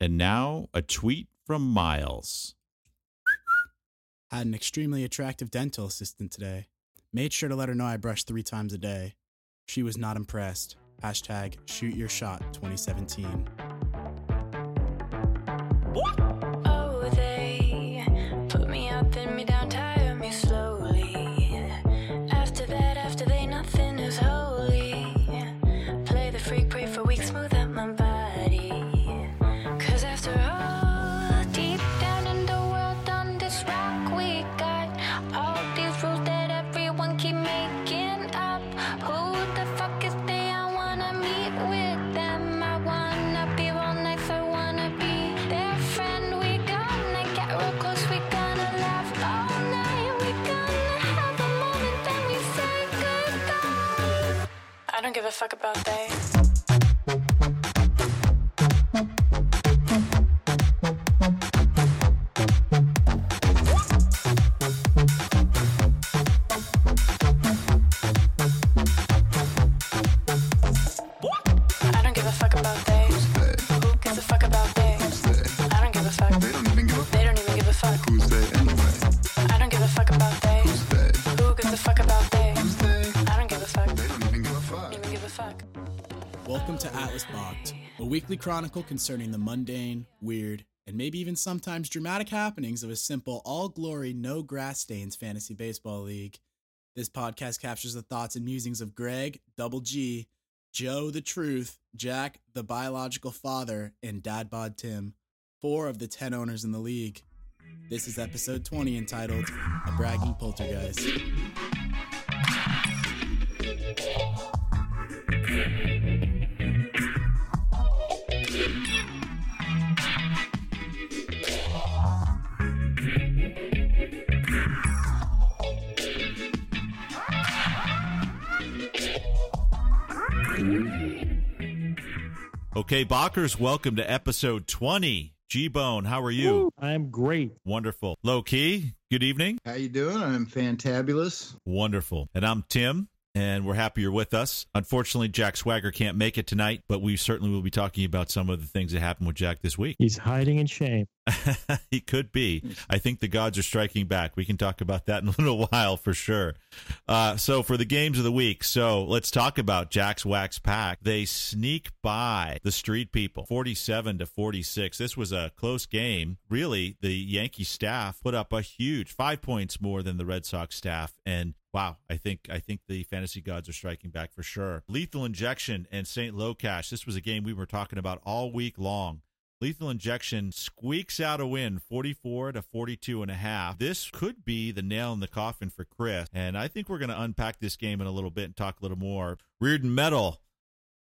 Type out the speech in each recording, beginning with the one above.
And now a tweet from Miles. Had an extremely attractive dental assistant today. Made sure to let her know I brush three times a day. She was not impressed. Hashtag shoot your shot 2017. Oh, fuck about weekly chronicle concerning the mundane, weird, and maybe even sometimes dramatic happenings of a simple, all glory, no grass stains fantasy baseball league. This podcast captures the thoughts and musings of Greg, Double G, Joe the Truth, Jack the biological father, and Dad Bod Tim, four of the 10 owners in the league. This is episode 20 entitled A Bragging Poltergeist. Okay, Bockers, welcome to episode 20. G Bone, how are you? I'm great. Wonderful. Low key, good evening. How you doing? I'm fantabulous. Wonderful. And I'm Tim, and we're happy you're with us. Unfortunately, Jack Swagger can't make it tonight, but we certainly will be talking about some of the things that happened with Jack this week. He's hiding in shame. he could be. I think the gods are striking back. We can talk about that in a little while for sure. Uh, so for the games of the week, so let's talk about Jack's Wax Pack. They sneak by the Street People, forty-seven to forty-six. This was a close game. Really, the Yankee staff put up a huge five points more than the Red Sox staff, and Wow, I think I think the fantasy gods are striking back for sure. Lethal Injection and St. Locash. This was a game we were talking about all week long. Lethal Injection squeaks out a win 44 to 42 and a half. This could be the nail in the coffin for Chris. And I think we're going to unpack this game in a little bit and talk a little more. Reardon Metal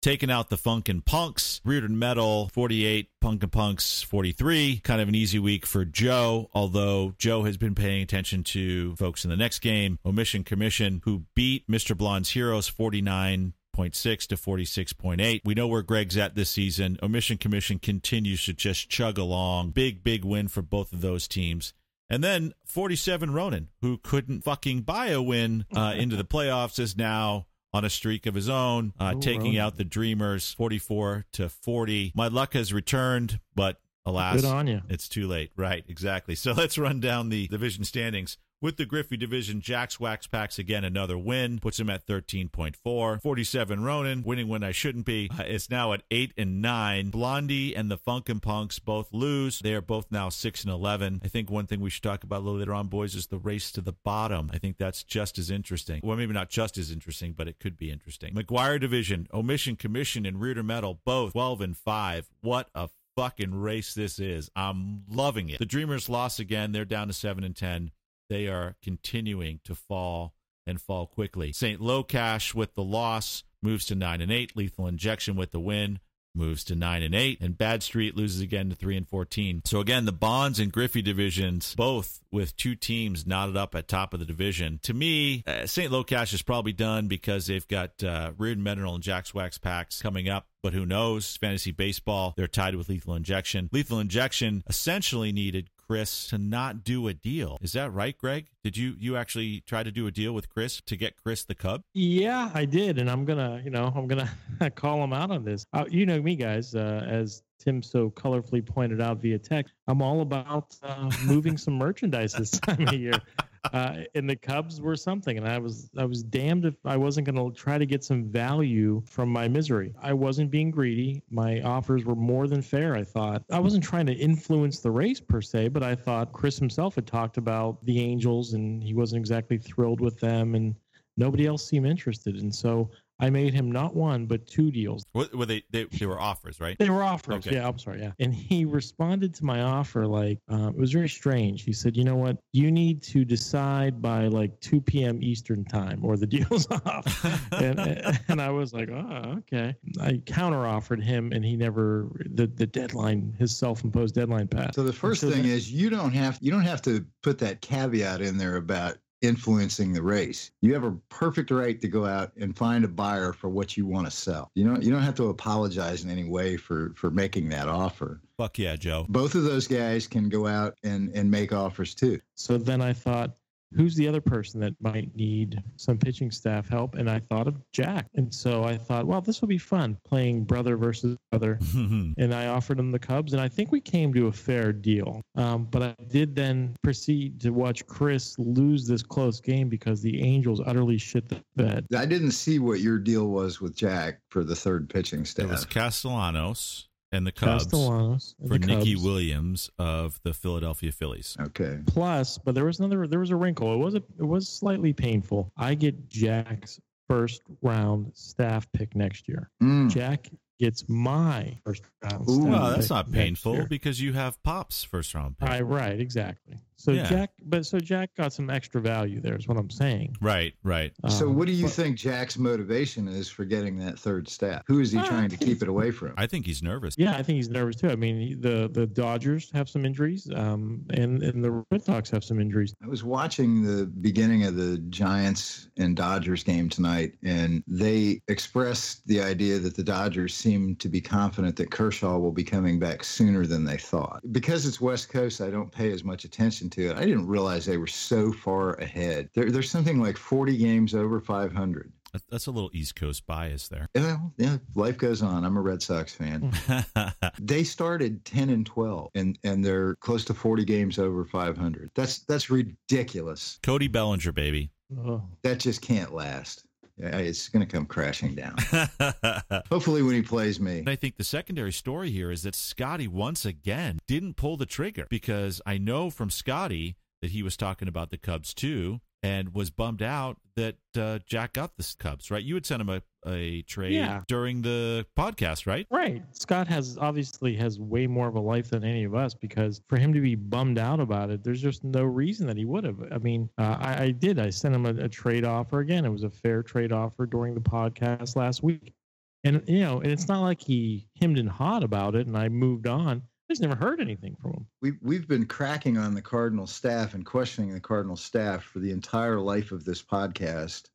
taking out the Funkin' Punks. Reardon Metal 48, Punkin' Punks 43. Kind of an easy week for Joe, although Joe has been paying attention to folks in the next game. Omission Commission, who beat Mr. Blonde's Heroes 49 0.6 to 46.8. We know where Greg's at this season. Omission Commission continues to just chug along. Big, big win for both of those teams. And then 47 Ronan, who couldn't fucking buy a win uh, into the playoffs, is now on a streak of his own, uh, Ooh, taking out the Dreamers 44 to 40. My luck has returned, but alas, Good on you. it's too late. Right, exactly. So let's run down the division standings. With the Griffey division, Jack's Wax Packs again another win, puts him at 13.4. 47 Ronan, winning when I shouldn't be, uh, is now at 8 and 9. Blondie and the Funkin' Punks both lose. They are both now 6 and 11. I think one thing we should talk about a little later on, boys, is the race to the bottom. I think that's just as interesting. Well, maybe not just as interesting, but it could be interesting. McGwire division, Omission Commission and Reardon Metal, both 12 and 5. What a fucking race this is. I'm loving it. The Dreamers lost again. They're down to 7 and 10. They are continuing to fall and fall quickly. St. Locash with the loss moves to 9 and 8. Lethal Injection with the win moves to 9 and 8 and Bad Street loses again to 3 and 14. So again, the Bonds and Griffey divisions both with two teams knotted up at top of the division. To me, uh, St. Locash is probably done because they've got uh, Reardon Mineral and Jack's Wax packs coming up. But who knows? Fantasy baseball, they're tied with Lethal Injection. Lethal Injection essentially needed Chris to not do a deal. Is that right, Greg? Did you you actually try to do a deal with Chris to get Chris the Cub? Yeah, I did, and I'm gonna, you know, I'm gonna call him out on this. Uh, you know me, guys. Uh, as Tim so colorfully pointed out via text, I'm all about uh, moving some merchandise this time of year. Uh, and the Cubs were something, and I was I was damned if I wasn't going to try to get some value from my misery. I wasn't being greedy. My offers were more than fair. I thought I wasn't trying to influence the race per se, but I thought Chris himself had talked about the Angels, and he wasn't exactly thrilled with them, and nobody else seemed interested. And so I made him not one but two deals. What were they? They, they were offers, right? They were offers. Okay. Yeah, I'm sorry. Yeah. And he responded to my offer like, uh, it was very strange. He said, you know what? You need to decide by like 2 p.m. Eastern time or the deal's off. and, and I was like, oh, okay. I counter offered him and he never, the, the deadline, his self imposed deadline passed. So the first So thing then- is you don't have you don't have to put that caveat in there about influencing the race. You have a perfect right to go out and find a buyer for what you want to sell. You don't you don't have to apologize in any way for for making that offer. Fuck yeah, Joe. Both of those guys can go out and and make offers too. So then I thought, who's the other person that might need some pitching staff help? And I thought of Jack. And so I thought, well, this will be fun playing brother versus brother. and I offered him the Cubs, and I think we came to a fair deal. Um, but I did then proceed to watch Chris lose this close game because the Angels utterly shit the bed. I didn't see what your deal was with Jack for the third pitching staff. it staff. was Castellanos and the Cubs Castellanos and for the Nicky Cubs. Williams of the Philadelphia Phillies. okay. Plus, but there was another. There was a wrinkle. It was a, it was slightly painful. I get Jack's first round staff pick next year. Mm. Jack gets my first round. Ooh. staff Well, that's pick not painful because you have Pop's first round pick. Right, right, exactly. So Yeah. Jack, but so Jack got some extra value there. Is what I'm saying. Right, right. So Um, what do you but- think Jack's motivation is for getting that third staff? Who is he Ah, trying to keep it away from? I think he's nervous. Yeah, I think he's nervous too. I mean, the the Dodgers have some injuries, um, and and the Red Sox have some injuries. I was watching the beginning of the Giants and Dodgers game tonight, and they expressed the idea that the Dodgers seem to be confident that Kershaw will be coming back sooner than they thought. Because it's West Coast, I don't pay as much attention to it. I didn't realize they were so far ahead. There, there's something like 40 games over 500. That's a little East Coast bias there. Well, yeah, life goes on. I'm a Red Sox fan. They started 10 and 12 and and they're close to 40 games over 500. That's that's ridiculous. Cody Bellinger, baby. Oh, That just can't last. It's going to come crashing down. Hopefully when he plays me. And I think the secondary story here is that Scotty once again didn't pull the trigger because I know from Scotty that he was talking about the Cubs too and was bummed out that uh, Jack got the Cubs, right? You had sent him a, a trade Yeah. during the podcast, right? right. Scott has obviously has way more of a life than any of us because for him to be bummed out about it, there's just no reason that he would have. I mean, uh, I, I did. I sent him a, a trade offer again. It was a fair trade offer during the podcast last week, and you know, and it's not like he hemmed and hawed about it, and I moved on. I just never heard anything from him. We we've been cracking on the Cardinal staff and questioning the Cardinal staff for the entire life of this podcast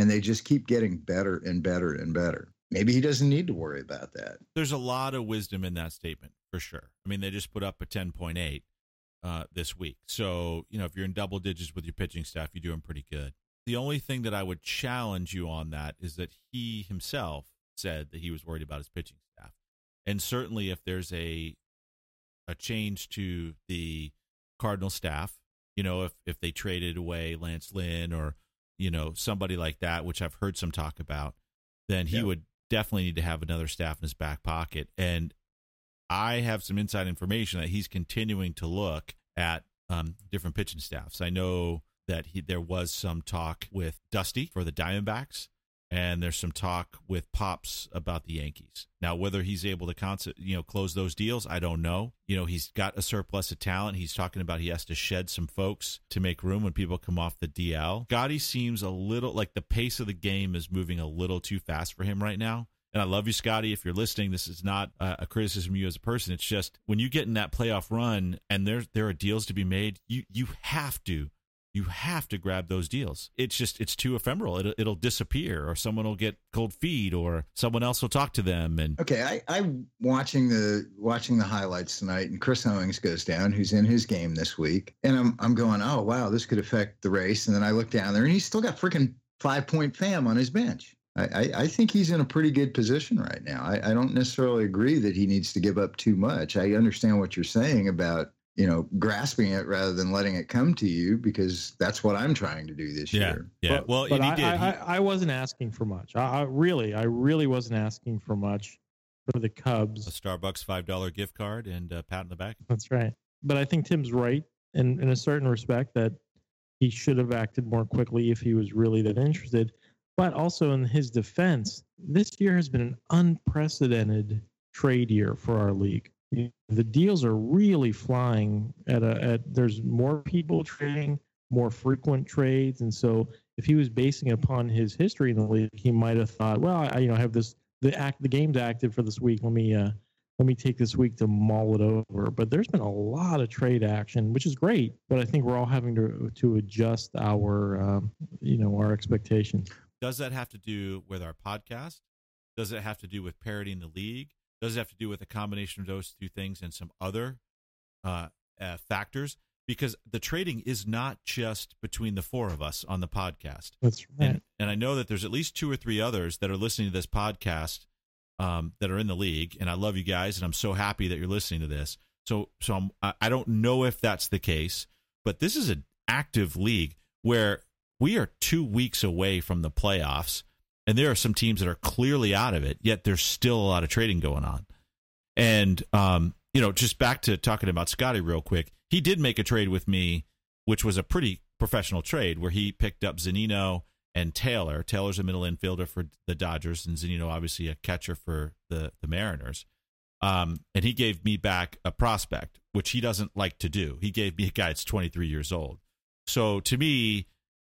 and they just keep getting better and better and better. Maybe he doesn't need to worry about that. There's a lot of wisdom in that statement for sure. I mean, they just put up a 10.8 uh, this week. So, you know, if you're in double digits with your pitching staff, you're doing pretty good. The only thing that I would challenge you on that is that he himself said that he was worried about his pitching staff. And certainly if there's a a change to the Cardinal staff, you know, if if they traded away Lance Lynn or, you know, somebody like that, which I've heard some talk about, then he Yeah. would definitely need to have another staff in his back pocket. And I have some inside information that he's continuing to look at um, different pitching staffs. I know that he, there was some talk with Dusty for the Diamondbacks, and there's some talk with Pops about the Yankees. Now, whether he's able to you know close those deals, I don't know. You know, he's got a surplus of talent. He's talking about he has to shed some folks to make room when people come off the DL. Scotty seems a little like the pace of the game is moving a little too fast for him right now. And I love you, Scotty. If you're listening, this is not a criticism of you as a person. It's just when you get in that playoff run and there there are deals to be made, you you have to you have to grab those deals. It's just it's too ephemeral. It'll, it'll disappear, or someone will get cold feet, or someone else will talk to them. And Okay, I, I'm watching the watching the highlights tonight, and Chris Owings goes down, who's in his game this week, and I'm I'm going, oh wow, this could affect the race. And then I look down there, and he's still got freaking five point fam on his bench. I, I, think he's in a pretty good position right now. I, I don't necessarily agree that he needs to give up too much. I understand what you're saying about you know grasping it rather than letting it come to you because that's what I'm trying to do this yeah, year. yeah. But- well, but he I, did. I, He- I, I wasn't asking for much. I, I really, I really wasn't asking for much for the Cubs. a Starbucks five dollar gift card and a pat in the back. That's right. But I think Tim's right in, in a certain respect that he should have acted more quickly if he was really that interested. But also in his defense, this year has been an unprecedented trade year for our league. The deals are really flying at a at there's more people trading, more frequent trades, and so if he was basing upon his history in the league, he might have thought, well, I you know have this the act the game's active for this week. Let me uh let me take this week to mull it over. But there's been a lot of trade action, which is great. But I think we're all having to to adjust our um, you know our expectations. Does that have to do with our podcast? Does it have to do with parroting the league? Does it have to do with a combination of those two things and some other uh, uh, factors? Because the trading is not just between the four of us on the podcast. That's right. And, and I know that there's at least two or three others that are listening to this podcast um, that are in the league, and I love you guys, and I'm so happy that you're listening to this. So, so I'm, I I don't know if that's the case, but this is an active league where we are two weeks away from the playoffs, and there are some teams that are clearly out of it. Yet there's still a lot of trading going on, and um, you know, just back to talking about Scotty real quick. He did make a trade with me, which was a pretty professional trade, where he picked up Zunino and Taylor. Taylor's a middle infielder for the Dodgers, and Zunino obviously a catcher for the the Mariners. Um, and he gave me back a prospect, which he doesn't like to do. He gave me a guy that's 23 years old. So to me,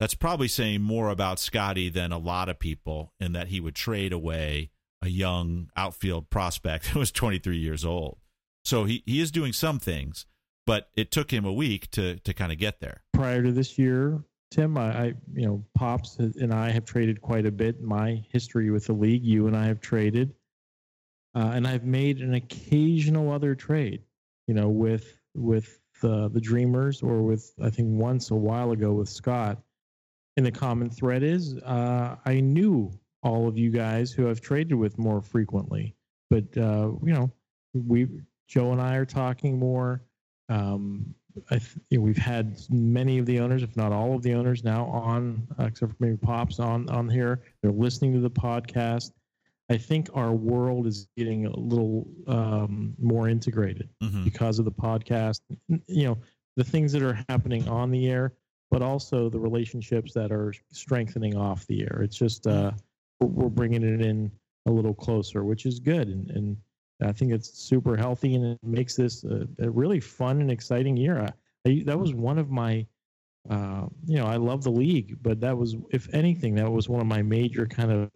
that's probably saying more about Scotty than a lot of people, in that he would trade away a young outfield prospect who was 23 years old. So he, he is doing some things, but it took him a week to to kind of get there. prior to this year, Tim, I, I you know, Pops and I have traded quite a bit. In my history with the league, you and I have traded, uh, and I've made an occasional other trade, you know, with with uh, the Dreamers or with I think once a while ago with Scott. And the common thread is uh, I knew all of you guys who I've traded with more frequently, but uh, you know, we Joe and I are talking more. Um, I th- you know, we've had many of the owners, if not all of the owners, now on, uh, except for maybe Pops on on here. They're listening to the podcast. I think our world is getting a little um, more integrated Mm-hmm. because of the podcast. You know, the things that are happening on the air, but also the relationships that are strengthening off the air. It's just uh, we're, bringing it in a little closer, which is good, and, and I think it's super healthy, and it makes this a, a really fun and exciting year. I, I, that was one of my, uh, you know, I love the league, but that was, if anything, that was one of my major kind of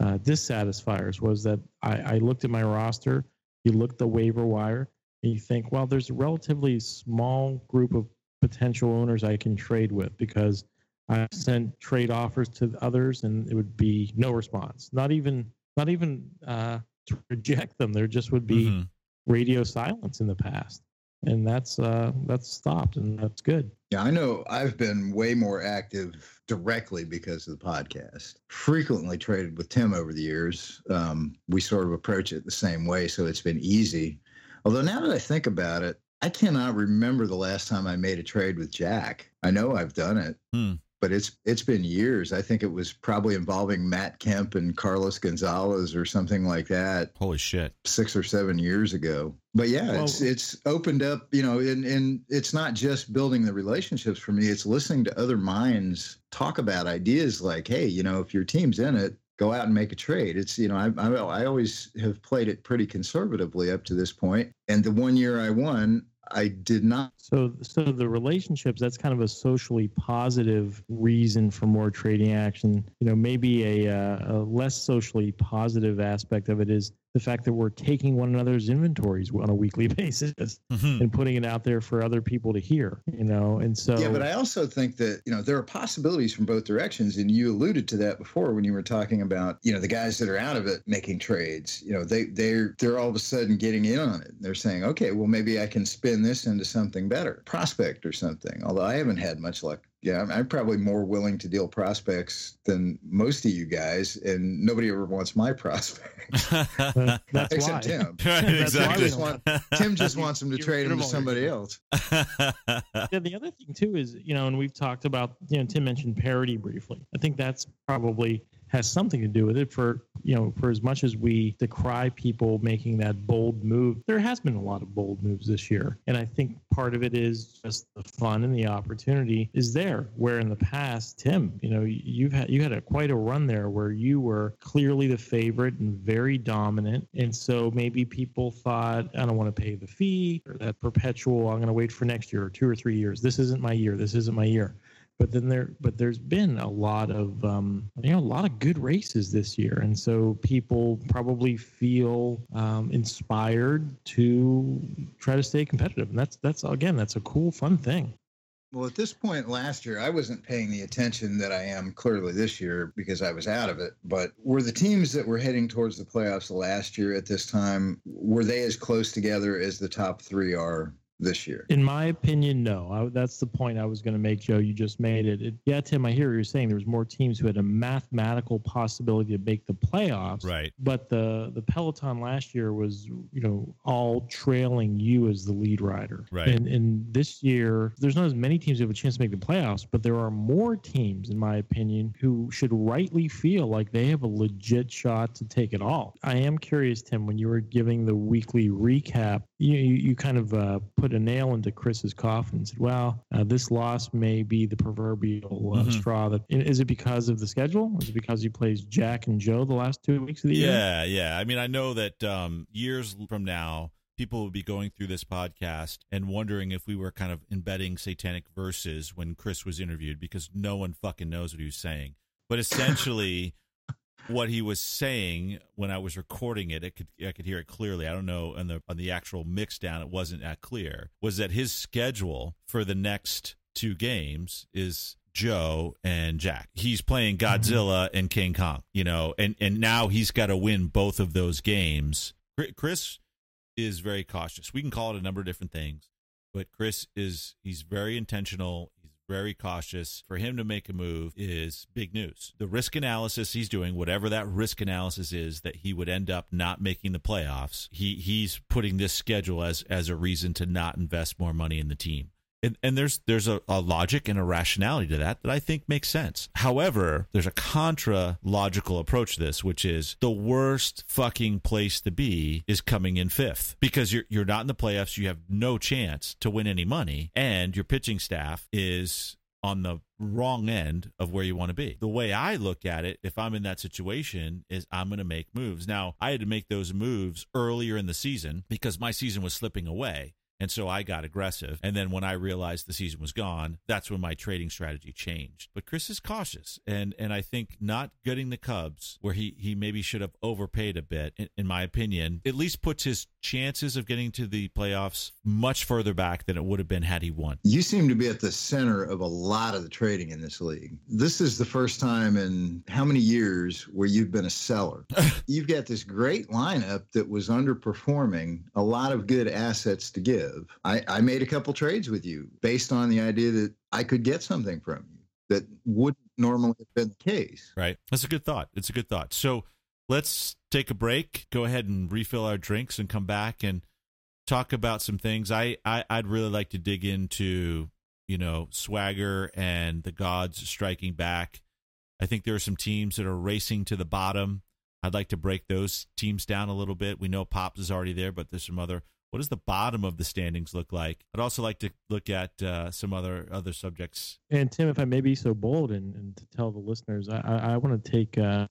uh, dissatisfiers was that I, I looked at my roster, you look at the waiver wire, and you think, well, there's a relatively small group of potential owners I can trade with because I sent trade offers to others and it would be no response. Not even, not even uh, to reject them. There just would be Mhm. radio silence in the past, and that's uh, that's stopped, and that's good. Yeah, I know I've been way more active directly because of the podcast. Frequently traded with Tim over the years. Um, we sort of approach it the same way, so it's been easy. Although now that I think about it, I cannot remember the last time I made a trade with Jack. I know I've done it, Hmm. but it's it's been years. I think it was probably involving Matt Kemp and Carlos Gonzalez or something like that Holy shit! six or seven years ago. But yeah, Well- it's it's opened up, you know, and and it's not just building the relationships for me. It's listening to other minds talk about ideas like, hey, you know, if your team's in it, go out and make a trade. It's you know, I I, I always have played it pretty conservatively up to this point, and the one year I won, I did not. So, so the relationships that's kind of a socially positive reason for more trading action. You know, maybe a, uh, a less socially positive aspect of it is the fact that we're taking one another's inventories on a weekly basis Mhm. and putting it out there for other people to hear. You know, and so Yeah, but I also think that, you know, there are possibilities from both directions. And you alluded to that before when you were talking about, you know, the guys that are out of it making trades. You know, they they're they're all of a sudden getting in on it. They're saying, okay, well maybe I can spin this into something better. Prospect or something. Although I haven't had much luck. Yeah, I'm, I'm probably more willing to deal prospects than most of you guys, and nobody ever wants my prospects. that's Except why. Tim. Right, That's why exactly. Just want- Tim just wants him to You're trade him to somebody else. Yeah, the other thing too is, you know, and we've talked about, you know, Tim mentioned parity briefly. I think that's probably has something to do with it for, you know, for as much as we decry people making that bold move, there has been a lot of bold moves this year. And I think part of it is just the fun and the opportunity is there. Where in the past, Tim, you know, you've had you had a quite a run there where you were clearly the favorite and very dominant. And so maybe people thought, I don't want to pay the fee or that perpetual, I'm going to wait for next year or two or three years. This isn't my year. This isn't my year. But then there, but there's been a lot of, um, you know, a lot of good races this year, and so people probably feel um, inspired to try to stay competitive, and that's that's again, that's a cool, fun thing. Well, at this point last year, I wasn't paying the attention that I am clearly this year because I was out of it. But were the teams that were heading towards the playoffs last year at this time, were they as close together as the top three are this year? In my opinion, no. I, that's the point I was going to make, Joe. You just made it. it. Yeah, Tim, I hear what you're saying. There was more teams who had a mathematical possibility to make the playoffs. right. But the the peloton last year was, you know, all trailing you as the lead rider. Right. And and this year, there's not as many teams who have a chance to make the playoffs, but there are more teams, in my opinion, who should rightly feel like they have a legit shot to take it all. I am curious, Tim, when you were giving the weekly recap, you you, you kind of uh, put a nail into Chris's coffin and said, "Well, uh, this loss may be the proverbial uh, Mhm. straw." That is it because of the schedule? Is it because he plays Jack and Joe the last two weeks of the year? Yeah, yeah. I mean, I know that um, years from now, people will be going through this podcast and wondering if we were kind of embedding satanic verses when Chris was interviewed because no one fucking knows what he was saying. But essentially, what he was saying when I was recording it, it could I could hear it clearly. I don't know on the on the actual mix down, it wasn't that clear. Was that his schedule for the next two games is Joe and Jack. He's playing Godzilla mm-hmm. and King Kong, you know, and and now he's got to win both of those games. Chris is very cautious. We can call it a number of different things, but Chris is he's very intentional. Very cautious. For him to make a move is big news. The risk analysis he's doing, whatever that risk analysis is, that he would end up not making the playoffs. He he's putting this schedule as as a reason to not invest more money in the team. And, and there's there's a, a logic and a rationality to that that I think makes sense. However, there's a contra logical approach to this, which is the worst fucking place to be is coming in fifth because you're you're not in the playoffs. You have no chance to win any money, and your pitching staff is on the wrong end of where you want to be. The way I look at it, if I'm in that situation, is I'm going to make moves. Now, I had to make those moves earlier in the season because my season was slipping away. And so I got aggressive. And then when I realized the season was gone, that's when my trading strategy changed. But Chris is cautious. And and I think not getting the Cubs, where he, he maybe should have overpaid a bit, in, in my opinion, at least puts his chances of getting to the playoffs much further back than it would have been had he won. You seem to be at the center of a lot of the trading in this league. This is the first time in how many years where you've been a seller? you've got this great lineup that was underperforming, a lot of good assets to give. I, I made a couple trades with you based on the idea that I could get something from you that wouldn't normally have been the case. Right. That's a good thought. It's a good thought. So let's take a break, go ahead and refill our drinks and come back and talk about some things. I, I I'd really like to dig into, you know, swagger and the gods striking back. I think there are some teams that are racing to the bottom. I'd like to break those teams down a little bit. We know Pops is already there, but there's some other what does the bottom of the standings look like? I'd also like to look at uh, some other other subjects. And Tim, if I may be so bold and, and to tell the listeners, I, I, I want to take uh,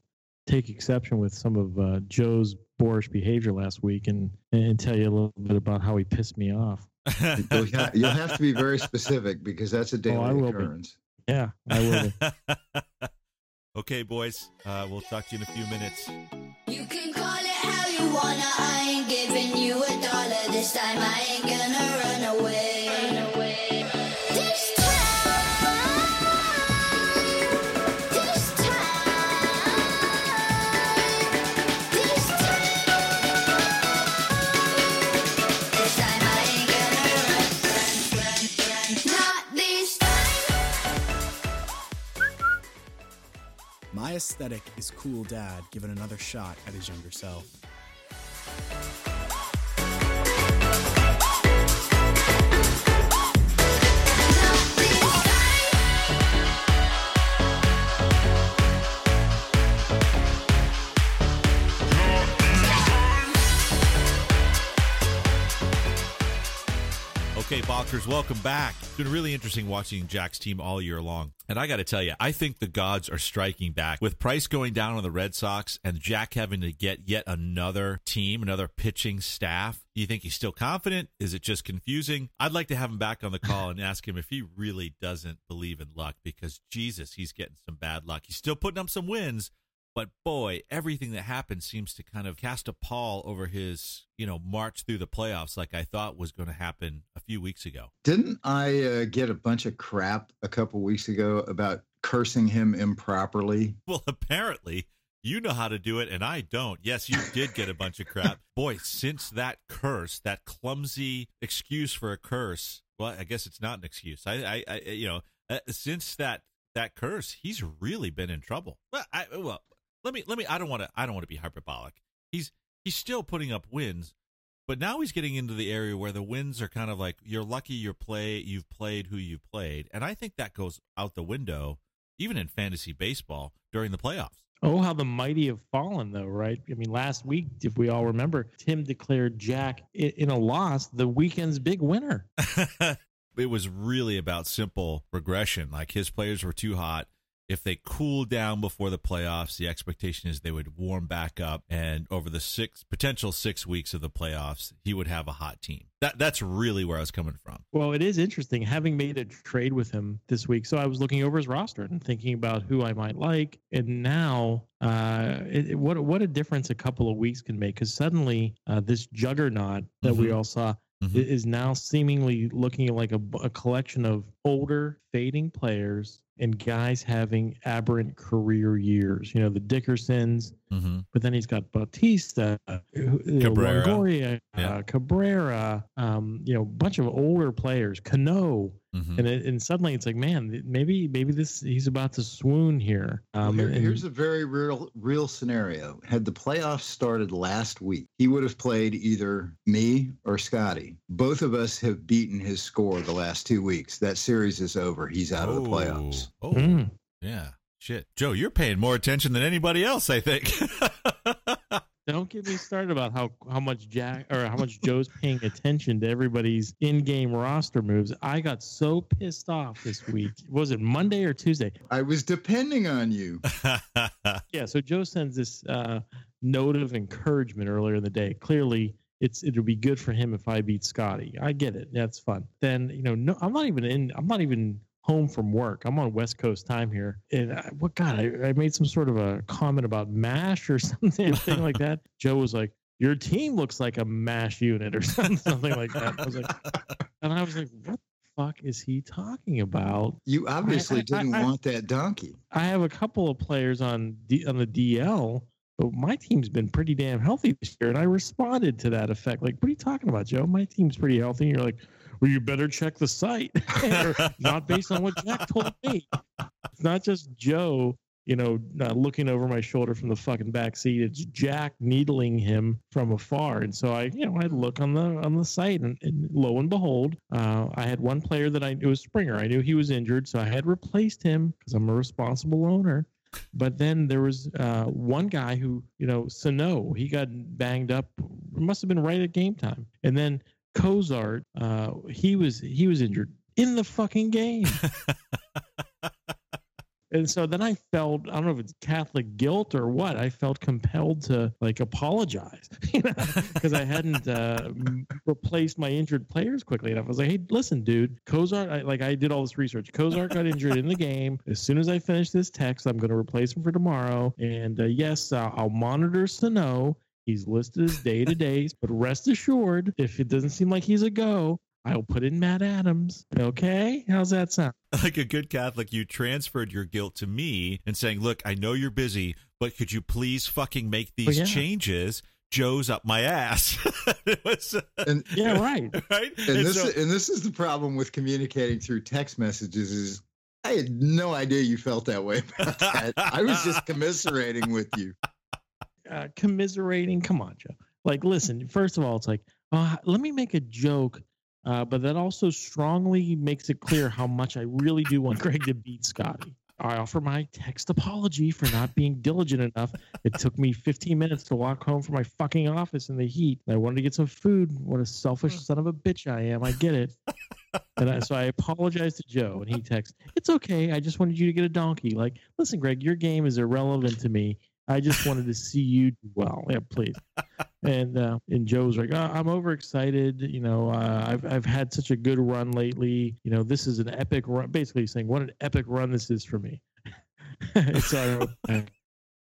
take exception with some of uh, Joe's boorish behavior last week and and tell you a little bit about how he pissed me off. You'll, ha- you'll have to be very specific because that's a daily I will be. occurrence. Yeah, I will. okay, boys. Uh, we'll talk to you in a few minutes. You can call it how you wanna, I ain't giving you a dollar this time. I ain't gonna run away. Not this time. My aesthetic is cool dad giving another shot at his younger self. Welcome back. It's been really interesting watching Jack's team all year long. And I got to tell you, I think the gods are striking back. With Price going down on the Red Sox and Jack having to get yet another team, another pitching staff, do you think he's still confident? Is it just confusing? I'd like to have him back on the call and ask him if he really doesn't believe in luck because, Jesus, he's getting some bad luck. He's still putting up some wins, but boy, everything that happens seems to kind of cast a pall over his, you know, march through the playoffs like I thought was going to happen a few weeks ago. Didn't I uh, get a bunch of crap a couple weeks ago about cursing him improperly? Well, apparently you know how to do it and I don't. Yes, you did get a bunch of crap. Boy, since that curse, that clumsy excuse for a curse, well, I guess it's not an excuse. I, I, I you know, uh, since that that curse, he's really been in trouble. Well, I, well, let me let me. I don't want to. I don't want to be hyperbolic. He's he's still putting up wins, but now he's getting into the area where the wins are kind of like you're lucky you're play you've played who you've played, and I think that goes out the window even in fantasy baseball during the playoffs. Oh, how the mighty have fallen, though, right? I mean, last week, if we all remember, Tim declared Jack in a loss the weekend's big winner. it was really about simple regression. Like his players were too hot. If they cooled down before the playoffs, the expectation is they would warm back up, and over the six potential six weeks of the playoffs, he would have a hot team. That that's really where I was coming from. Well, it is interesting having made a trade with him this week. So I was looking over his roster and thinking about who I might like, and now uh, it, what what a difference a couple of weeks can make. Because suddenly uh, this juggernaut that we Mhm. all saw Mhm. is now seemingly looking like a, a collection of older, fading players and guys having aberrant career years. You know, the Dickersons, Mm-hmm. but then he's got Bautista, know, Cabrera. Longoria, Yeah. uh, Cabrera, um, you know, a bunch of older players, Cano, Mm-hmm. and it, and suddenly it's like, man, maybe maybe this he's about to swoon here. Well, Um, here- and- here's a very real real scenario. Had the playoffs started last week, he would have played either me or Scotty. Both of us have beaten his score the last two weeks. That series is over. He's out of the playoffs. Oh, Mm. yeah. Shit, Joe, you're paying more attention than anybody else. I think. Don't get me started about how how much Jack or how much Joe's paying attention to everybody's in-game roster moves. I got so pissed off this week. Was it Monday or Tuesday? I was depending on you. Yeah. So Joe sends this uh, note of encouragement earlier in the day. Clearly, it's it'll be good for him if I beat Scotty. I get it. That's fun. Then you know, no, I'm not even in. I'm not even home from work. I'm on West Coast time here. And I, what God, I, I made some sort of a comment about Mash or something, thing like that. Joe was like, "Your team looks like a Mash unit" or something, something like that. I was like, and I was like, "What the fuck is he talking about?" You obviously I- I- didn't I- want that donkey. I have a couple of players on D, on the DL, but my team's been pretty damn healthy this year, and I responded to that effect. Like, what are you talking about, Joe? My team's pretty healthy. And you're like, well, you better check the site, not based on what Jack told me. It's not just Joe, you know, looking over my shoulder from the fucking back seat. It's Jack needling him from afar, and so I, you know, I look on the on the site, and, and lo and behold, uh, I had one player that I it was Springer. I knew he was injured, so I had replaced him because I'm a responsible owner. But then there was uh, one guy who, you know, Sano, he got banged up. It must have been right at game time. And then Cozart, uh, he was he was injured in the fucking game. and so then I felt I don't know if it's Catholic guilt or what. I felt compelled to like apologize, you know, because I hadn't uh, replaced my injured players quickly enough. I was like, hey, listen, dude, Cozart, I, like I did all this research. Cozart got injured in the game. As soon as I finish this text, I'm going to replace him for tomorrow. And uh, yes, uh, I'll monitor Sano. He's listed as day to days, but rest assured, if it doesn't seem like he's a go, I'll put in Matt Adams. Okay, how's that sound? like a good Catholic, you transferred your guilt to me and saying, "Look, I know you're busy, but could you please fucking make oh, these yeah. changes?" Joe's up my ass. was, uh, And Yeah, right. right. and this so- and this is the problem with communicating through text messages is I had no idea you felt that way about that. I was just commiserating with you. Uh, commiserating. Come on, Joe. Like, listen. First of all, it's like, uh, let me make a joke, uh, but that also strongly makes it clear how much I really do want Greg to beat Scotty. I offer my text apology for not being diligent enough. It took me 15 minutes to walk home from my fucking office in the heat. I wanted to get some food. What a selfish son of a bitch I am. I get it. And I, so I apologize to Joe, and he texts, "It's okay. I just wanted you to get a donkey. Like, listen, Greg, your game is irrelevant to me. I just wanted to see you do well. Yeah, please." And uh, and Joe's like, oh, "I'm overexcited. You know, uh, I've I've had such a good run lately. You know, this is an epic run. Basically, saying what an epic run this is for me." so I,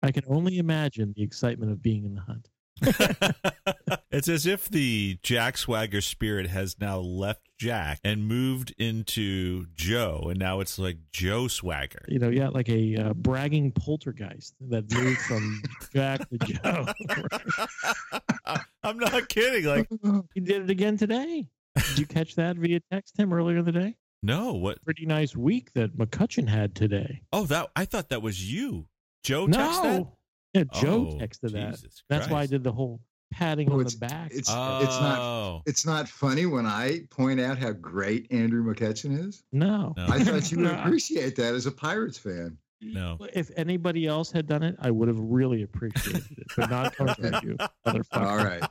I can only imagine the excitement of being in the hunt. it's as if the Jack Swagger spirit has now left Jack and moved into Joe, and now it's like Joe Swagger. You know, yeah, like a uh, bragging poltergeist that moved from Jack to Joe. I'm not kidding. Like, he did it again today. Did you catch that via text him earlier in the day? no, what? Pretty nice week that McCutchen had today. Oh, that I thought that was you. Joe no, yeah, Joe Oh, texted that. Jesus That's why I did the whole patting Oh, on the back. It's Oh, it's not oh. it's not funny when I point out how great Andrew McCutchen is. no, No. I thought you would No. appreciate that as a Pirates fan. no. If anybody else had done it, I would have really appreciated it, but not coming from you, motherfucker. All right.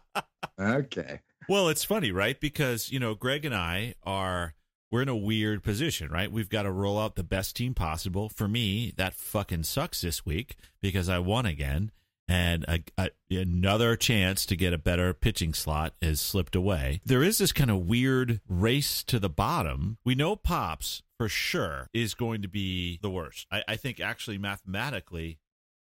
Okay. Well, it's funny, right? Because, you know, Greg and I are we're in a weird position, right? We've got to roll out the best team possible. For me, that fucking sucks this week because I won again and a, a, another chance to get a better pitching slot has slipped away. There is this kind of weird race to the bottom. We know Pops for sure is going to be the worst. I, I think actually mathematically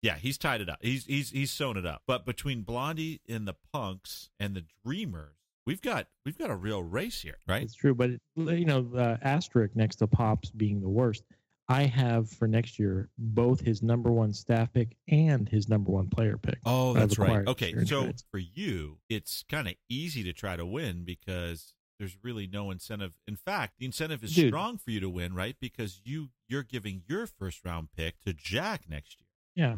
yeah, he's tied it up. He's he's he's sewn it up. But between Blondie and the Punks and the Dreamers, we've got we've got a real race here, right? It's true, but you know, uh, asterisk next to Pops being the worst. I have for next year both his number one staff pick and his number one player pick. Oh, that's right. Okay, so for you, it's kind of easy to try to win because there's really no incentive. In fact, the incentive is Dude. strong for you to win, right? Because you you're giving your first round pick to Jack next year. Yeah.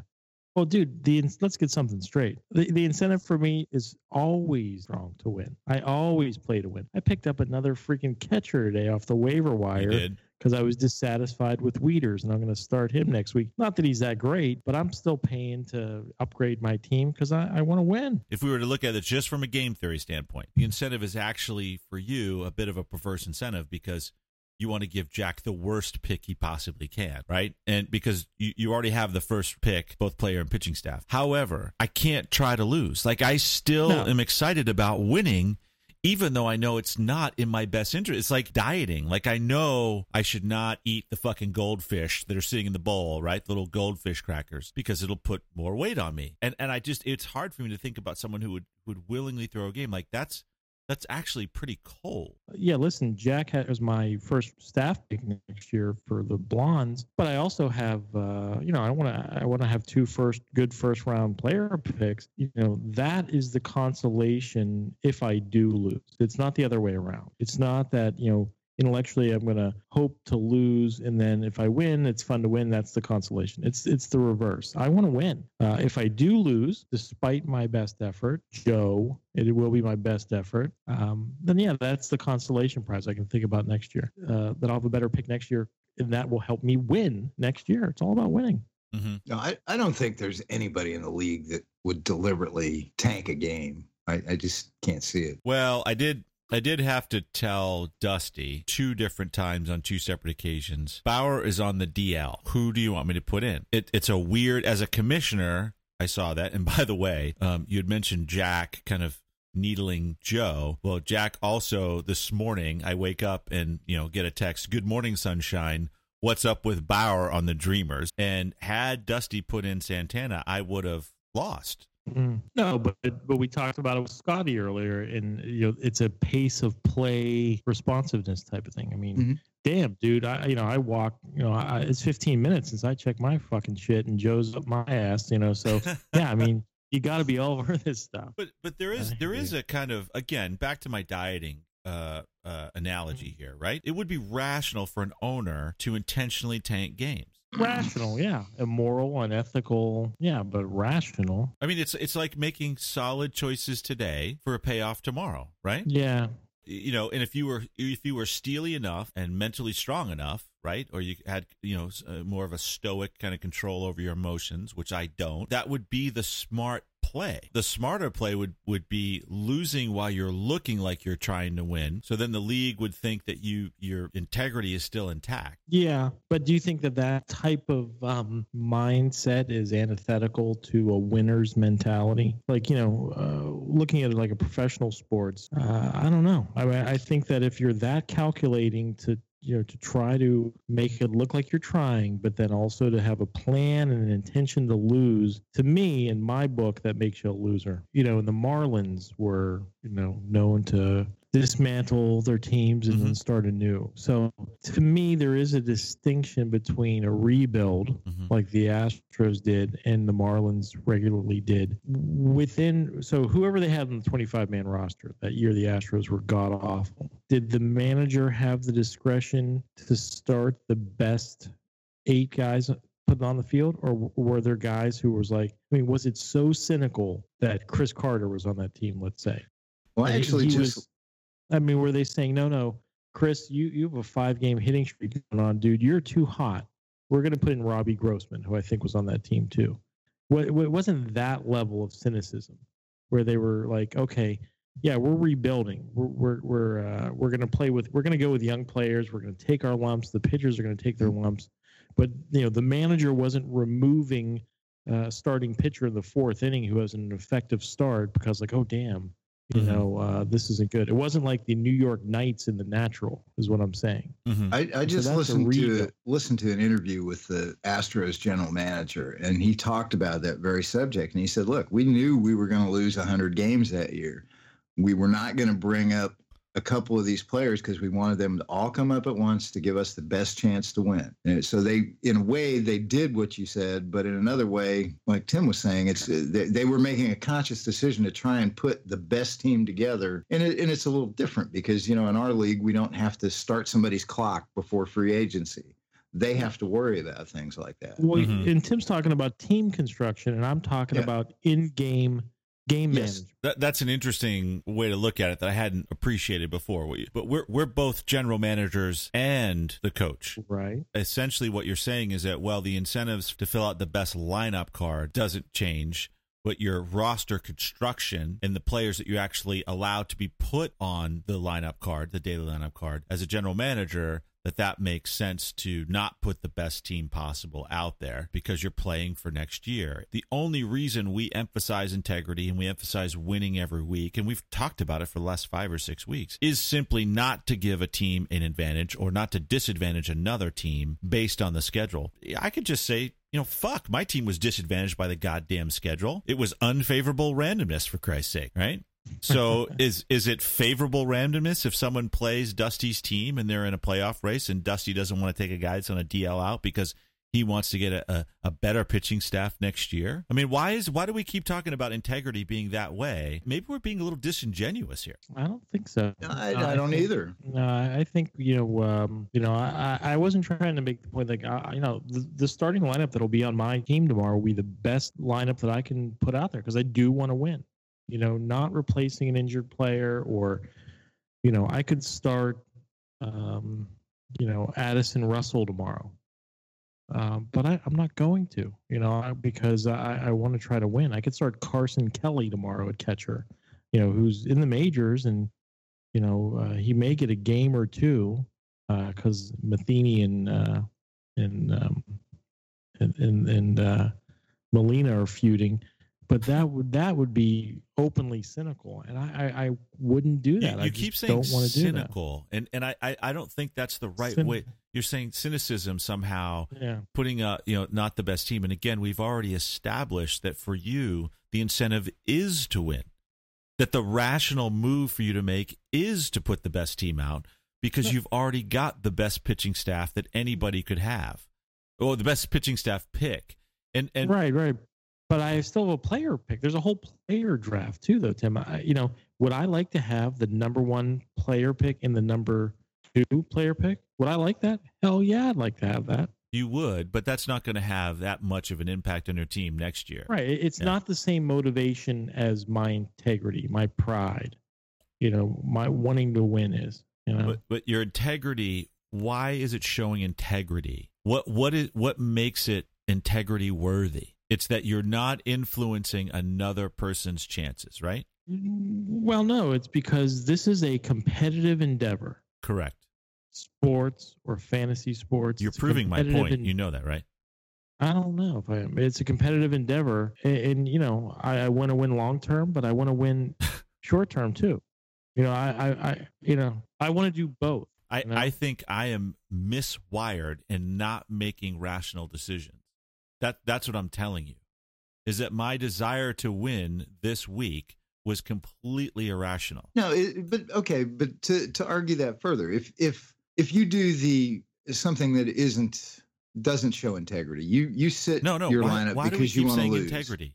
Well, dude, the let's get something straight. The, the incentive for me is always strong to win. I always play to win. I picked up another freaking catcher today off the waiver wire because I was dissatisfied with Wieters, and I'm going to start him next week. Not that he's that great, but I'm still paying to upgrade my team because I, I want to win. If we were to look at it just from a game theory standpoint, the incentive is actually for you a bit of a perverse incentive because you want to give Jack the worst pick he possibly can, right? And because you, you already have the first pick, both player and pitching staff. However, I can't try to lose. Like I still No. am excited about winning. Even though I know it's not in my best interest, it's like dieting. Like I know I should not eat the fucking goldfish that are sitting in the bowl, right? The little goldfish crackers, because it'll put more weight on me. And and I just it's hard for me to think about someone who would who would willingly throw a game like that's that's actually pretty cold. Yeah, listen, Jack has my first staff pick next year for the Blondes, but I also have, uh, you know, I want to, I want to have two first good first round player picks. You know, that is the consolation if I do lose. It's not the other way around. It's not that you know intellectually I'm going to hope to lose, and then if I win, it's fun to win. That's the consolation. It's it's the reverse. I want to win. Uh, if I do lose, despite my best effort, Joe, it will be my best effort. Um, then yeah, that's the consolation prize I can think about next year. Uh, that I'll have a better pick next year, and that will help me win next year. It's all about winning. Mm-hmm. No, I, I don't think there's anybody in the league that would deliberately tank a game. I, I just can't see it. Well, I did. I did have to tell Dusty two different times on two separate occasions. Bauer is on the DL. Who do you want me to put in? It, it's a weird. As a commissioner, I saw that. And by the way, um, you had mentioned Jack kind of needling Joe. Well, Jack also this morning. I wake up and you know get a text. Good morning, sunshine. What's up with Bauer on the Dreamers? And had Dusty put in Santana, I would have lost Mm. No, but but we talked about it with Scotty earlier, and you know it's a pace of play responsiveness type of thing. I mean, Mhm. damn, dude, I you know I walk, you know, I, it's 15 minutes since I check my fucking shit, and Joe's up my ass, you know. So yeah, I mean, you got to be all over this stuff. But but there is I there hear is a kind of again back to my dieting uh, uh, analogy here, right? It would be rational for an owner to intentionally tank games. Rational, yeah, immoral, unethical, yeah, but rational, I mean, it's it's like making solid choices today for a payoff tomorrow, right? yeah. You know, and if you were if you were steely enough and mentally strong enough, right, or you had you know uh, more of a stoic kind of control over your emotions, which I don't, that would be the smart play. The smarter play would would be losing while you're looking like you're trying to win. So then the league would think that you your integrity is still intact. Yeah, but do you think that that type of um, mindset is antithetical to a winner's mentality? Like, you know, uh, looking at it like a professional sports, uh, I don't know. I I think that if you're that calculating to you know to try to make it look like you're trying but then also to have a plan and an intention to lose to me in my book that makes you a loser. You know and the marlins were you know known to dismantle their teams and then start anew. So to me there is a distinction between a rebuild Mhm. like the astros did and the marlins regularly did. Within so whoever they had in the 25 man roster that year the astros were god awful. Did the manager have the discretion to start the best eight guys put on the field? Or were there guys who was like i mean was it so cynical that chris carter was on that team let's say? Well, And actually, just was- I mean, were they saying, no, no, Chris, you, you have a five game hitting streak going on, dude. You're too hot. We're going to put in Robbie Grossman, who I think was on that team too. It wasn't that level of cynicism where they were like, okay, yeah, we're rebuilding. We're, we're, we're, uh, we're going to play with, we're going to go with young players. We're going to take our lumps. The pitchers are going to take their lumps. But, you know, the manager wasn't removing uh, starting pitcher in the fourth inning who has an effective start because, like, oh, damn, you Mhm. know, uh, this isn't good. It wasn't like the New York Knights in the natural, is what I'm saying. Mhm. I, I just that's a listened to rebuild. listened to an interview with the Astros general manager, and he talked about that very subject. And he said, "Look, we knew we were going to lose 100 games that year. We were not going to bring up a couple of these players because we wanted them to all come up at once to give us the best chance to win. And so they, in a way, they did what you said, but in another way, like Tim was saying, it's they, they were making a conscious decision to try and put the best team together. And it, and it's a little different because you know in our league we don't have to start somebody's clock before free agency. They have to worry about things like that. Well, Mhm. and Tim's talking about team construction, and I'm talking Yeah. about in-game game Yes. management. That, that's an interesting way to look at it that I hadn't appreciated before. We- But we're we're both general managers and the coach. Right. Essentially, what you're saying is that well, the incentives to fill out the best lineup card doesn't change, but your roster construction and the players that you actually allow to be put on the lineup card, the daily lineup card, as a general manager. That that makes sense to not put the best team possible out there because you're playing for next year. The only reason we emphasize integrity and we emphasize winning every week, and we've talked about it for the last five or six weeks, is simply not to give a team an advantage or not to disadvantage another team based on the schedule. I could just say, you know, fuck, my team was disadvantaged by the goddamn schedule. It was unfavorable randomness for Christ's sake, right? So is is it favorable randomness if someone plays Dusty's team and they're in a playoff race and Dusty doesn't want to take a guy that's on a DL out because he wants to get a, a, a better pitching staff next year? I mean, why is why do we keep talking about integrity being that way? Maybe we're being a little disingenuous here. I don't think so. I, No, I don't think- either. No, I I think you know, um, you know, I, I I wasn't trying to make the point like, I, you know, the, the starting lineup that'll be on my team tomorrow will be the best lineup that I can put out there because I do want to win. You know, not replacing an injured player or, you know, I could start, um, you know, Addison Russell tomorrow. Um, but I, I'm not going to, you know, because I, I want to try to win. I could start Carson Kelly tomorrow at catcher, you know, who's in the majors and you know, uh, he may get a game or two because Matheny and uh, and, um, and and and uh, Molina are feuding, but that would that would be openly cynical, and I I, I wouldn't do that. You just keep saying don't want to do that. cynical, and and I, I I don't think that's the right Cyn- way. you're saying cynicism somehow Yeah. putting a you know not the best team. And again, we've already established that for you, the incentive is to win. That the rational move for you to make is to put the best team out because you've already got the best pitching staff that anybody could have, or the best pitching staff pick. And and right, right. But I still have a player pick. There's a whole player draft too, though, Tim. I, you know, would I like to have the number one player pick and the number two player pick? Would I like that? Hell yeah, I'd like to have that. you would, but that's not going to have that much of an impact on your team next year. Right. It's Yeah. not the same motivation as my integrity, my pride. You know, my wanting to win is. You know, But but your integrity, why is it showing integrity? What what is what makes it integrity worthy? It's that you're not influencing another person's chances, right? well, no, it's because this is a competitive endeavor. Correct. Sports or fantasy sports. You're proving my point. en- You know that, right? I don't know if I am. It's a competitive endeavor, and, and you know, I, I want to win long term, but I want to win short term too. You know, I, I, I you know, I want to do both. I, No. I think I am miswired and not making rational decisions. That that's what I'm telling you. Is that my desire to win this week was completely irrational. No, it, but okay, but to to argue that further, if if if you do the something that isn't doesn't show integrity, you you sit No, no. your why lineup why because you want to saying lose. integrity?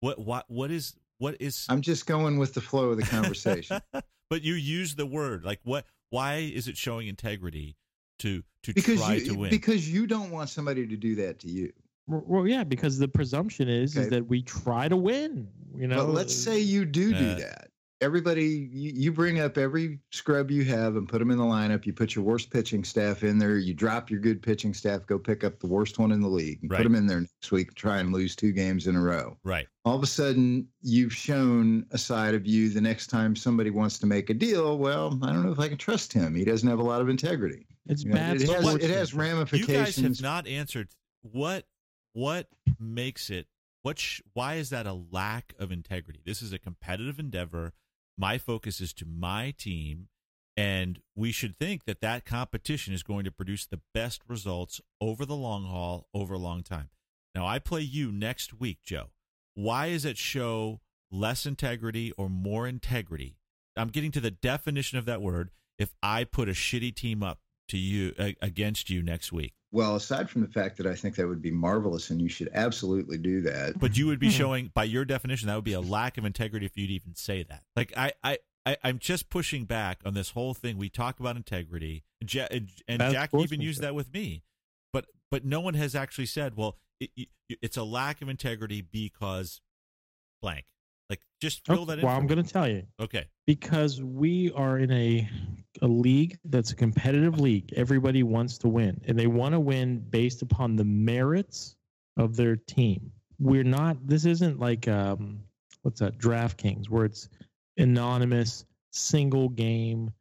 What what what is what is I'm just going with the flow of the conversation but you use the word like what? Why is it showing integrity to to because try you to win? because you don't want somebody to do that to you. Well, yeah, because the presumption is Okay. is that we try to win. You know, But let's say you do do Uh, that. Everybody, you, you bring up every scrub you have and put them in the lineup. You put your worst pitching staff in there. You drop your good pitching staff. Go pick up the worst one in the league and Right. put them in there next week. Try and lose two games in a row. right. all of a sudden you've shown a side of you the next time somebody wants to make a deal well i don't know if i can trust him he doesn't have a lot of integrity it's You know, bad. it, has, it has sportsmanship. You guys have not answered what what makes it what sh- why is that a lack of integrity? This is a competitive endeavor. My focus is to my team and we should think that that competition is going to produce the best results over the long haul over a long time. Now I play you next week, Joe. Why is it show less integrity or more integrity? I'm getting to the definition of that word if I put a shitty team up to you uh, against you next week. Well aside from the fact that i think that would be marvelous and you should absolutely do that But you would be Hmm. showing, by your definition, that would be a lack of integrity if you'd even say that. Like I, I, I I'm just pushing back on this whole thing. We talk about integrity, ja- and and That's Jack even sportsmanship. used that with me. But but no one has actually said, well, it, it, it's a lack of integrity because blank. Like just fill Okay, that in. well, I'm going to tell you Okay. because we are in a a league that's a competitive league. Everybody wants to win, and they want to win based upon the merits of their team. We're not. This isn't like um, what's that? DraftKings, where it's anonymous, single game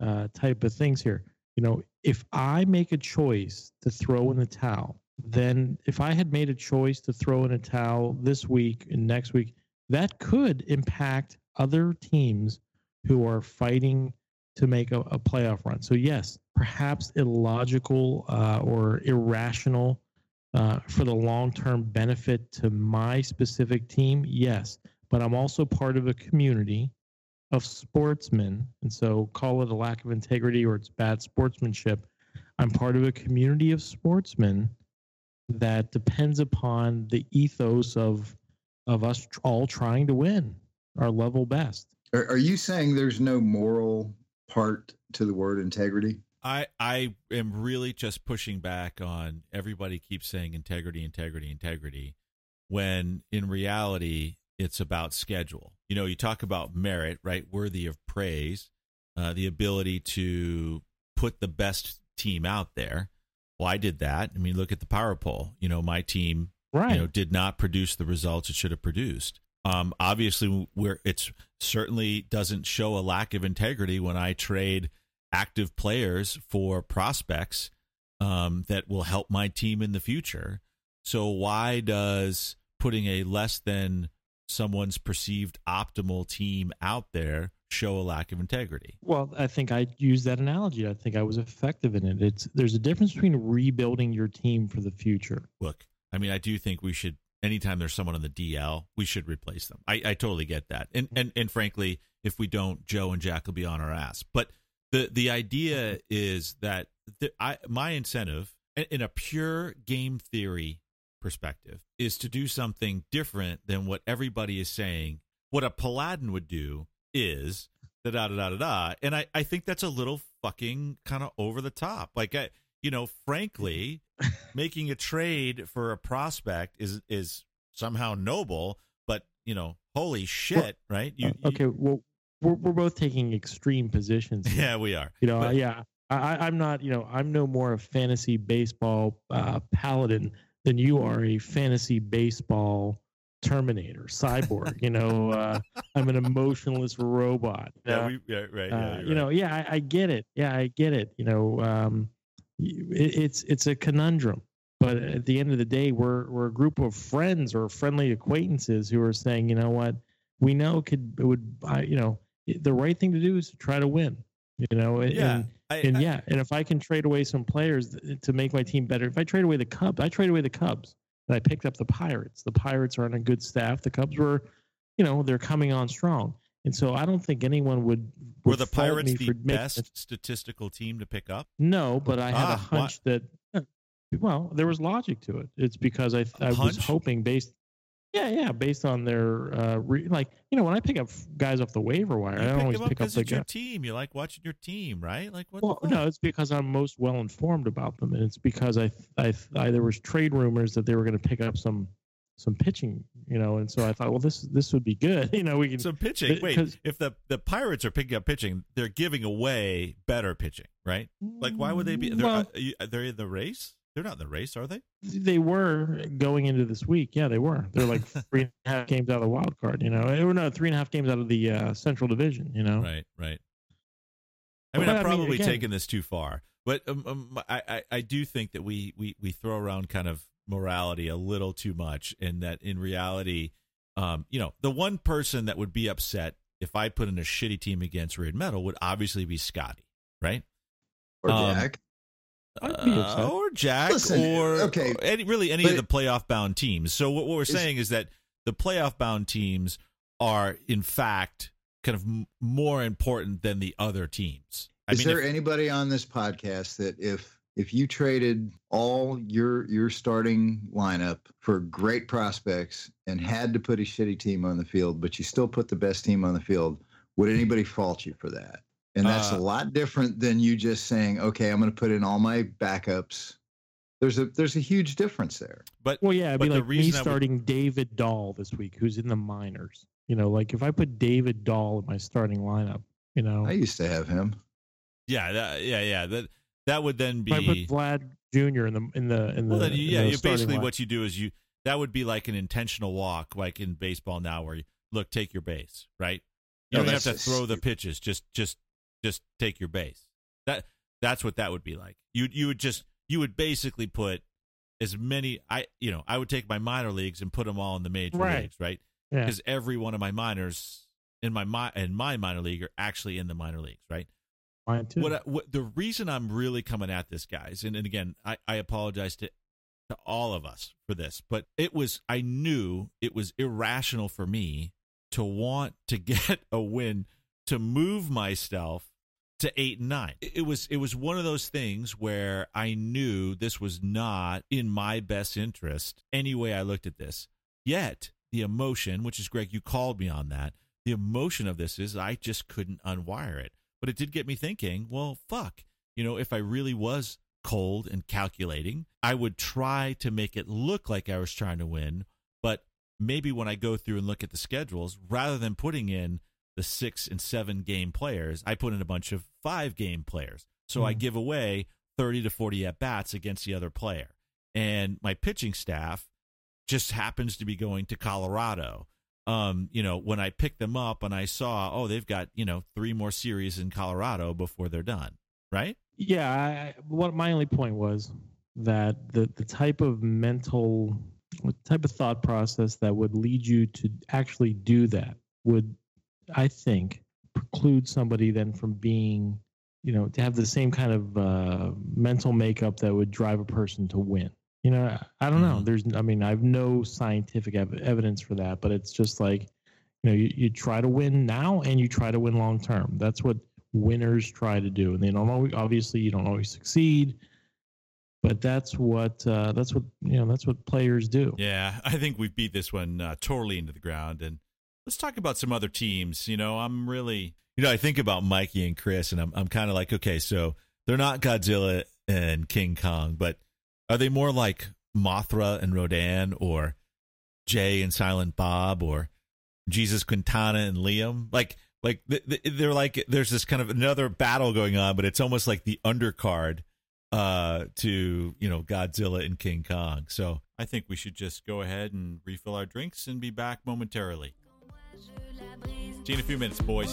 uh, type of things here. You know, if I make a choice to throw in the towel, then if I had made a choice to throw in a towel this week and next week, that could impact other teams who are fighting to make a, a playoff run. So yes, perhaps illogical uh, or irrational uh, for the long-term benefit to my specific team. Yes, but I'm also part of a community of sportsmen, and so call it a lack of integrity or it's bad sportsmanship. I'm part of a community of sportsmen that depends upon the ethos of of us all trying to win our level best. are, are you saying there's no moral part to the word integrity I I am really just pushing back on everybody keeps saying integrity, integrity, integrity, when in reality it's about schedule. You know, you talk about merit, right? Worthy of praise, uh, the ability to put the best team out there. Well, I did that. I mean, look at the power poll. You know, my team Right. you know did not produce the results it should have produced um obviously where it's certainly doesn't show a lack of integrity when i trade active players for prospects um that will help my team in the future so why does putting a less than someone's perceived optimal team out there show a lack of integrity. Well, I think I used that analogy. I think I was effective in it. It's there's a difference between rebuilding your team for the future. Look, I mean, I do think we should. Anytime there's someone on the DL, we should replace them. I, I totally get that, and mm-hmm. and and frankly, if we don't, Joe and Jack will be on our ass. But the the idea is that the, I my incentive in- in a pure game theory perspective is to do something different than what everybody is saying. What a Paladin would do is da da da da da da, and I I think that's a little fucking kind of over the top. Like I, you know, frankly, making a trade for a prospect is is somehow noble, but you know, holy shit, right? You, you- okay, well, we're we're both taking extreme positions. here. yeah, we are. You know, But- yeah, I, I'm not. You know, I'm no more a fantasy baseball uh, paladin than you are a fantasy baseball Terminator cyborg. you know, uh, I'm an emotionless robot. Yeah, Uh, we, yeah, right. uh, Yeah, you know, yeah, I, I get it. Yeah, I get it. You know, um, it's it's a conundrum. But at the end of the day, we're we're a group of friends or friendly acquaintances who are saying, you know what, we know could it would, I, you know, the right thing to do is to try to win. You know, and, yeah. and, I, and I- yeah, and if I can trade away some players th- to make my team better, if I trade away the Cubs, I trade away the Cubs, and I picked up the Pirates. The Pirates are on a good staff. The Cubs were, you know, they're coming on strong, and so I don't think anyone would. were the Pirates the for making a best statistical team to pick up? no, but I had Ah, a hunch that well, there was logic to it. It's because I I was hoping based yeah, yeah, based on their uh re, like you know when I pick up guys off the waiver wire, You I don't always up pick up because the it's your guy. team. You like watching your team, right? Like what? Well, no, it's because I'm most well informed about them, and it's because I, I, I there was trade rumors that they were going to pick up some, some pitching, you know, and so I thought, well, this this would be good, you know, we can. some pitching. Wait, if the the Pirates are picking up pitching, they're giving away better pitching, right? Like, why would they be? They're, Well, uh, you- they're in the race. They're not in the race, are they? they were going into this week. Yeah, they were. They're like three and a half games out of the wild card, you know, or no, three and a half games out of the uh, Central Division, you know. Right, right. I mean, But, I'm I mean, probably again- taking this too far, but um, um, I, I, I do think that we, we, we throw around kind of morality a little too much, and that in reality, um, you know, the one person that would be upset if I put in a shitty team against Reardon Metal would obviously be Scotty, right? Or Um, Jack. Uh, or Jack, Listen, or okay, or any, really any but of the playoff bound teams. So what, what we're saying is that the playoff bound teams are in fact kind of m- more important than the other teams. I Is mean, there if- anybody on this podcast that if if you traded all your your starting lineup for great prospects and had to put a shitty team on the field, but you still put the best team on the field, would anybody fault you for that? And that's Uh, a lot different than you just saying, "Okay, I'm going to put in all my backups." There's a there's a huge difference there. but Well, yeah, it'd But be the like me reason I would- starting David Dahl this week, who's in the minors. You know, like if I put David Dahl in my starting lineup, you know, I used to have him. yeah, that, yeah, yeah. That that would then be I put Vlad Jr. in the in the in the well. Then, in yeah, the you basically line. what you do is you that would be like an intentional walk, like in baseball now, where you look, take your base, right? You No, don't have to just throw the pitches. Just just just take your base. That that's what that would be like. You you would just you would basically put as many I you know I would take my minor leagues and put them all in the major Right. leagues, right? yeah. Because every one of my minors in my mi- in my minor league are actually in the minor leagues, right? Too. What, I, what the reason I'm really coming at this, guys, and, and again, I, I apologize to to all of us for this, but it was I knew it was irrational for me to want to get a win to move myself to eight and nine. It was it was one of those things where I knew this was not in my best interest any way I looked at this. Yet the emotion, which is Greg, you called me on that. The emotion of this is I just couldn't unwire it. But it did get me thinking, well, fuck. You know, if I really was cold and calculating, I would try to make it look like I was trying to win. But maybe when I go through and look at the schedules, rather than putting in the six and seven game players, I put in a bunch of five game players. So I Hmm. give away 30 to 40 at bats against the other player. And my pitching staff just happens to be going to Colorado. Um, you know, when I picked them up and I saw, oh, they've got, you know, three more series in Colorado before they're done, right? Yeah, I, what my only point was that the the type of mental, type of thought process that would lead you to actually do that would, I think, preclude somebody then from being, you know, to have the same kind of uh, mental makeup that would drive a person to win. You know, I, don't know. Mhm. There's, I mean, I have no scientific ev- evidence for that, but it's just like, you know, you, you try to win now and you try to win long term. That's what winners try to do, and they don't always. Obviously, you don't always succeed, but that's what uh, that's what you know. That's what players do. Yeah, I think we've beat this one uh, totally into the ground. And let's talk about some other teams. You know, I'm really, you know, I think about Mikey and Chris, and I'm I'm kind of like, okay, so they're not Godzilla and King Kong, but are they more like Mothra and Rodan, or Jay and Silent Bob, or Jesus Quintana and Liam? Like, like th- th- they're like there's this kind of another battle going on, but it's almost like the undercard uh to you know Godzilla and King Kong. So I think we should just go ahead and refill our drinks and be back momentarily. See you in a few minutes, boys.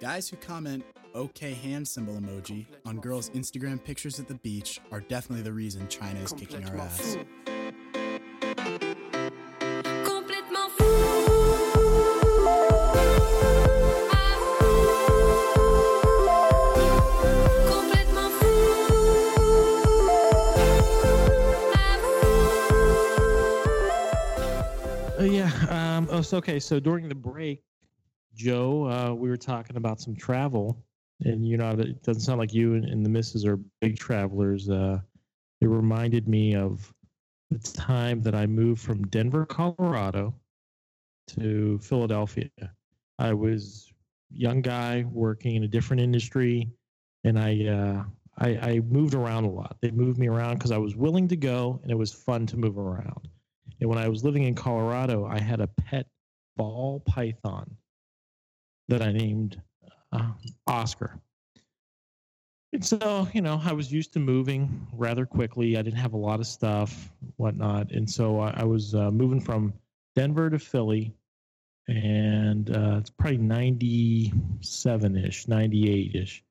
Guys who comment OK hand symbol emoji on girls' Instagram pictures at the beach are definitely the reason China is kicking our ass. fou. Complètement fou. Complètement fou. Uh, yeah. Um, oh, so, okay. So during the break, Joe, uh, we were talking about some travel, and you know, it doesn't sound like you and, and the missus are big travelers. Uh, it reminded me of the time that I moved from Denver, Colorado, to Philadelphia. I was young guy working in a different industry, and I uh, I, I moved around a lot. They moved me around because I was willing to go, and it was fun to move around. And when I was living in Colorado, I had a pet ball python that I named uh, Oscar. And so, you know, I was used to moving rather quickly. I didn't have a lot of stuff, whatnot. And so I, I was uh, moving from Denver to Philly. And uh, it's probably 97 ish, 98 ish.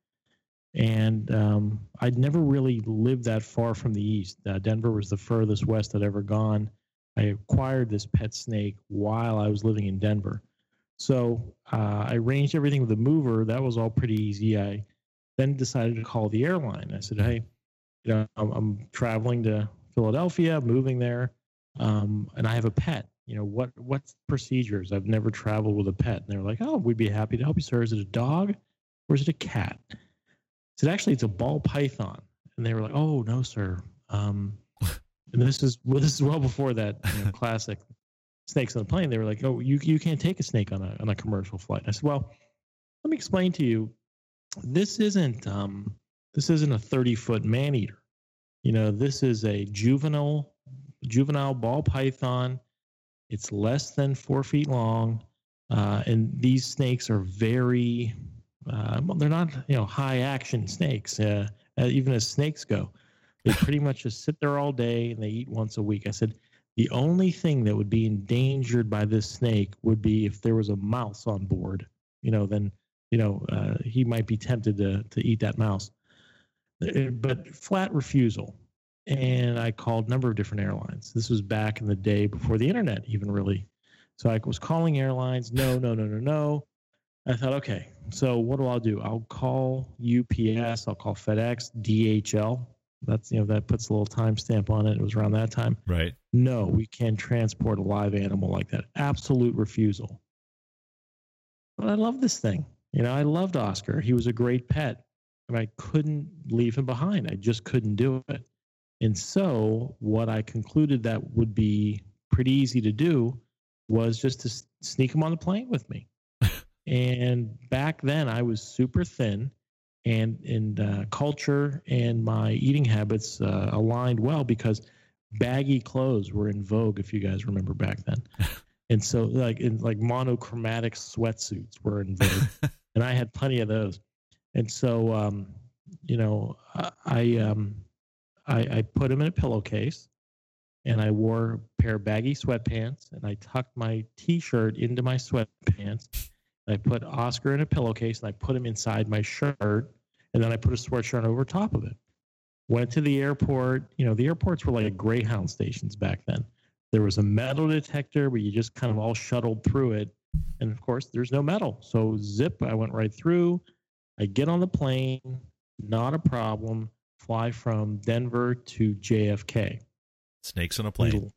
And um, I'd never really lived that far from the east. Uh, Denver was the furthest west I'd ever gone. I acquired this pet snake while I was living in Denver. So uh, I arranged everything with the mover. That was all pretty easy. I then decided to call the airline. I said, "Hey, you know, I'm, I'm traveling to Philadelphia, moving there, um, and I have a pet. You know, what what's procedures? I've never traveled with a pet." And they're like, "Oh, we'd be happy to help you, sir. Is it a dog or is it a cat?" I said, "Actually, it's a ball python." And they were like, "Oh, no, sir." Um, and this is well, this is well before that you know, classic snakes on the plane. They were like, "Oh, you you can't take a snake on a on a commercial flight." I said, "Well, let me explain to you. This isn't um this isn't a thirty foot man eater. You know, this is a juvenile juvenile ball python. It's less than four feet long, uh, and these snakes are very uh, well, they're not you know high action snakes, uh, uh, even as snakes go. They pretty much just sit there all day and they eat once a week. I said the only thing that would be endangered by this snake would be if there was a mouse on board. You know, then you know uh, he might be tempted to to eat that mouse. Uh, But flat refusal. And I called a number of different airlines. This was back in the day before the internet even really. So I was calling airlines. No, no, no, no, no. I thought, okay, so what do I do? I'll call UPS, I'll call FedEx, DHL. That's you know that puts a little timestamp on it. It was around that time. Right. No, we can't transport a live animal like that. Absolute refusal. But I love this thing. You know, I loved Oscar. He was a great pet, and I couldn't leave him behind. I just couldn't do it. And so, what I concluded that would be pretty easy to do was just to sneak him on the plane with me. and back then, I was super thin, and and uh, culture and my eating habits uh, aligned well because baggy clothes were in vogue. If you guys remember back then, and so like in like monochromatic sweatsuits were in vogue, and I had plenty of those. And so, um, you know, I I, um, I, I put them in a pillowcase, and I wore a pair of baggy sweatpants, and I tucked my T-shirt into my sweatpants. I put Oscar in a pillowcase, and I put him inside my shirt, and then I put a sweatshirt over top of it. Went to the airport. You know, the airports were like Greyhound stations back then. There was a metal detector, where you just kind of all shuttled through it. And of course, there's no metal. So zip, I went right through. I get on the plane, not a problem. Fly from Denver to JFK. Snakes on a plane.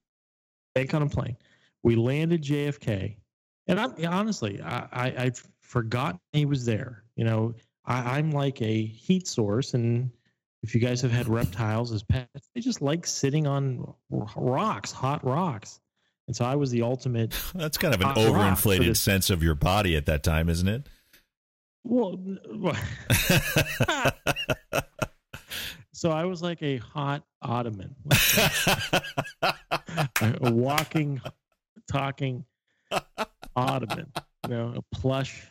Snake on a plane. We landed JFK, and I'm honestly, I, I I've forgotten he was there. You know, I, I'm like a heat source, and if you guys have had reptiles as pets, they just like sitting on rocks, hot rocks. And so I was the ultimate. That's kind of an Hot rock for overinflated sense of your body at that time, isn't it? Well, so I was like a hot ottoman, a walking, talking ottoman. You know, a plush,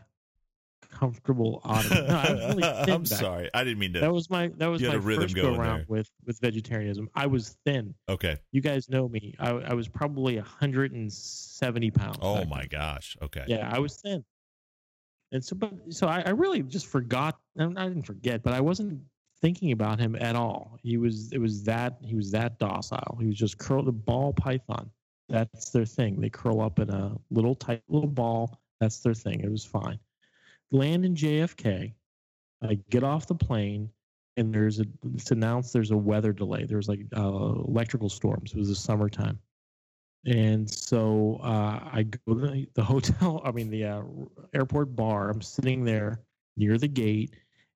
comfortable ottoman. No, I was really thin I'm back sorry. I didn't mean to. That was my that was my rhythm first go around there. with with vegetarianism. I was thin. okay. You guys know me. I, I was probably 170 pounds. Oh back my gosh. Okay. Yeah, I was thin. And so, but so I, I really just forgot. I didn't forget, but I wasn't thinking about him at all. He was. It was that he was that docile. He was just curled a ball python. That's their thing. They curl up in a little tight little ball. That's their thing. It was fine. Land in JFK. I get off the plane, and there's a. It's announced there's a weather delay. There's like uh, electrical storms. It was the summertime. And so uh, I go to the- hotel, I mean, the uh, airport bar. I'm sitting there near the gate,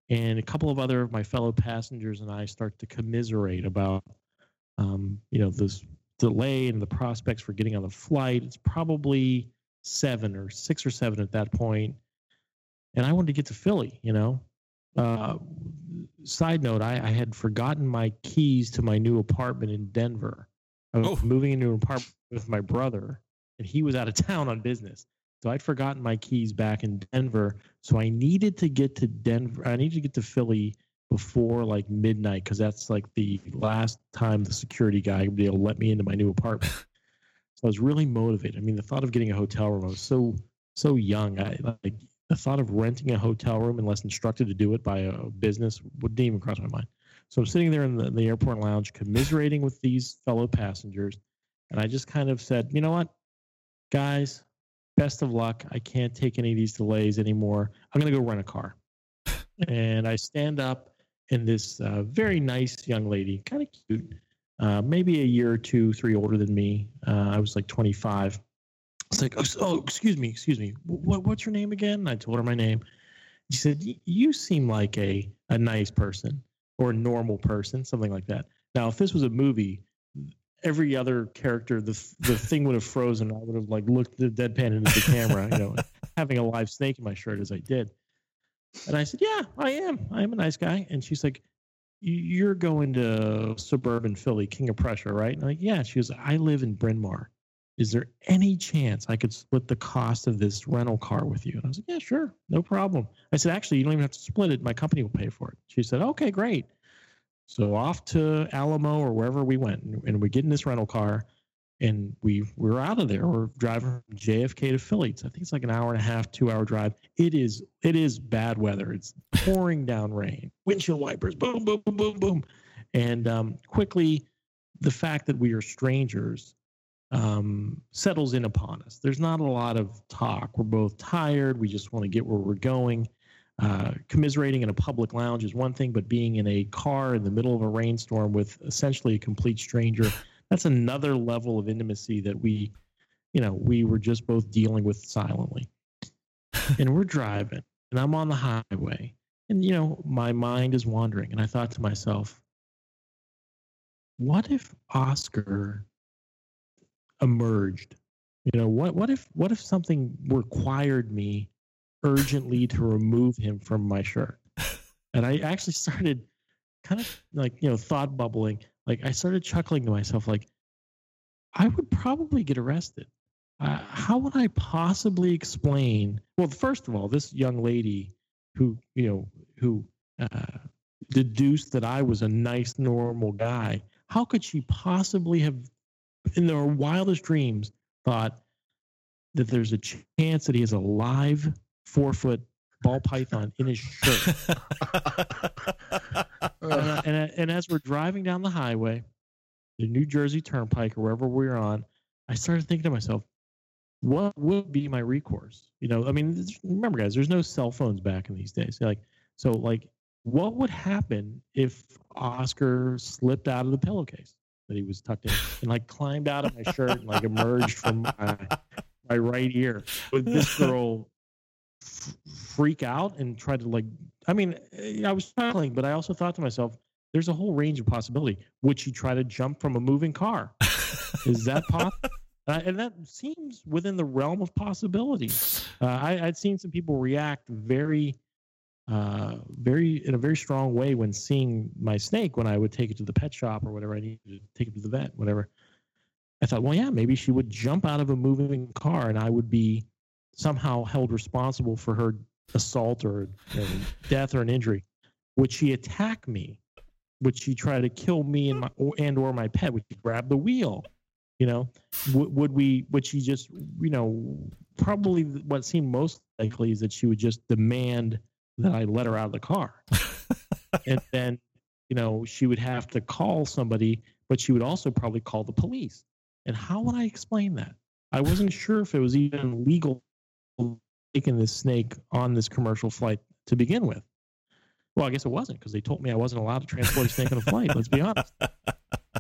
and a couple of other of my fellow passengers and I start to commiserate about, um, you know, this delay and the prospects for getting on the flight. It's probably seven or six or seven at that point. and I wanted to get to Philly. You know, uh, side note: I, I had forgotten my keys to my new apartment in Denver. I was Oh. moving into an apartment with my brother, and he was out of town on business. So I'd forgotten my keys back in Denver. So I needed to get to Denver. I needed to get to Philly before like midnight because that's like the last time the security guy would be able to let me into my new apartment. so I was really motivated. I mean, the thought of getting a hotel room, I was so so young. I like the thought of renting a hotel room unless instructed to do it by a business wouldn't even cross my mind. So I'm sitting there in the, the airport lounge, commiserating with these fellow passengers, and I just kind of said, you know what, guys, best of luck. I can't take any of these delays anymore. I'm going to go rent a car. and I stand up, and this uh, very nice young lady, kind of cute, uh, maybe a year or two, three older than me. Uh, I was like 25. It's like, oh, oh, excuse me, excuse me. What, what's your name again? I told her my name. She said, "You seem like a a nice person or a normal person, something like that." Now, if this was a movie, every other character, the the thing would have frozen. I would have like looked the deadpan into the camera, you know, having a live snake in my shirt as I did. And I said, "Yeah, I am. I am a nice guy." And she's like, "You- "You're going to suburban Philly, King of Prussia, right?" And I'm like, "Yeah." She goes, "I live in Bryn Mawr. Is there any chance I could split the cost of this rental car with you?" And I was like, "Yeah, sure, no problem." I said, "Actually, you don't even have to split it. My company will pay for it." She said, "Okay, great." So off to Alamo or wherever we went, and we get in this rental car, and we we're out of there. We're driving from JFK to Philly. It's, I think it's like an hour and a half, two hour drive. It is it is bad weather. It's pouring down rain, windshield wipers, boom, boom, boom, boom, boom, and um, quickly, the fact that we are strangers um, settles in upon us. There's not a lot of talk. We're both tired. We just want to get where we're going. Uh, commiserating in a public lounge is one thing, but being in a car in the middle of a rainstorm with essentially a complete stranger, that's another level of intimacy that we, you know, we were just both dealing with silently. and we're driving, and I'm on the highway, and, you know, my mind is wandering. And I thought to myself, what if Oscar emerged? You know, what, what if, what if something required me urgently to remove him from my shirt. And I actually started kind of like, you know, thought bubbling. Like I started chuckling to myself, like, I would probably get arrested. Uh, how would I possibly explain? Well, first of all, this young lady who, you know, who uh, deduced that I was a nice, normal guy, how could she possibly have in their wildest dreams thought that there's a chance that he has a live four foot ball python in his shirt. and, and, and as we're driving down the highway, the New Jersey Turnpike or wherever we are on, I started thinking to myself, what would be my recourse? You know, I mean, remember, guys, there's no cell phones back in these days. Like, so, like, what would happen if Oscar slipped out of the pillowcase that he was tucked in and like climbed out of my shirt and like emerged from my, my right ear? Would this girl f- freak out and try to like? I mean, eh, I was chuckling, but I also thought to myself, there's a whole range of possibility. Would she try to jump from a moving car? Is that possible? Uh, and that seems within the realm of possibility. Uh, I, I'd seen some people react very, uh, very in a very strong way when seeing my snake when I would take it to the pet shop or whatever I needed to take it to the vet, whatever. I thought, well, yeah, maybe she would jump out of a moving car and I would be somehow held responsible for her assault or death or an injury. Would she attack me? Would she try to kill me and my or, and or my pet? Would she grab the wheel? You know, would, would we? Would she just? You know, probably what seemed most likely is that she would just demand that I let her out of the car, and then you know she would have to call somebody, but she would also probably call the police. And how would I explain that? I wasn't sure if it was even legal taking this snake on this commercial flight to begin with. Well, I guess it wasn't because they told me I wasn't allowed to transport a snake on a flight. Let's be honest.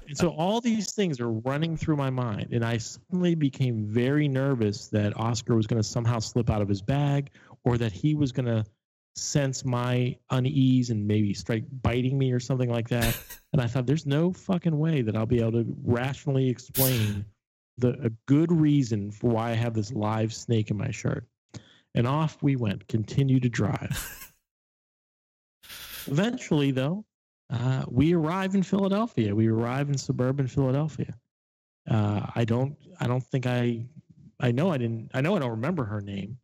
And so all these things are running through my mind, and I suddenly became very nervous that Oscar was going to somehow slip out of his bag, or that he was going to sense my unease and maybe start biting me or something like that. And I thought, there's no fucking way that I'll be able to rationally explain the a good reason for why I have this live snake in my shirt. And off we went, continue to drive. Eventually, though, uh, we arrive in Philadelphia. We arrive in suburban Philadelphia. Uh, I don't. I don't think I. I know I didn't. I know I don't remember her name.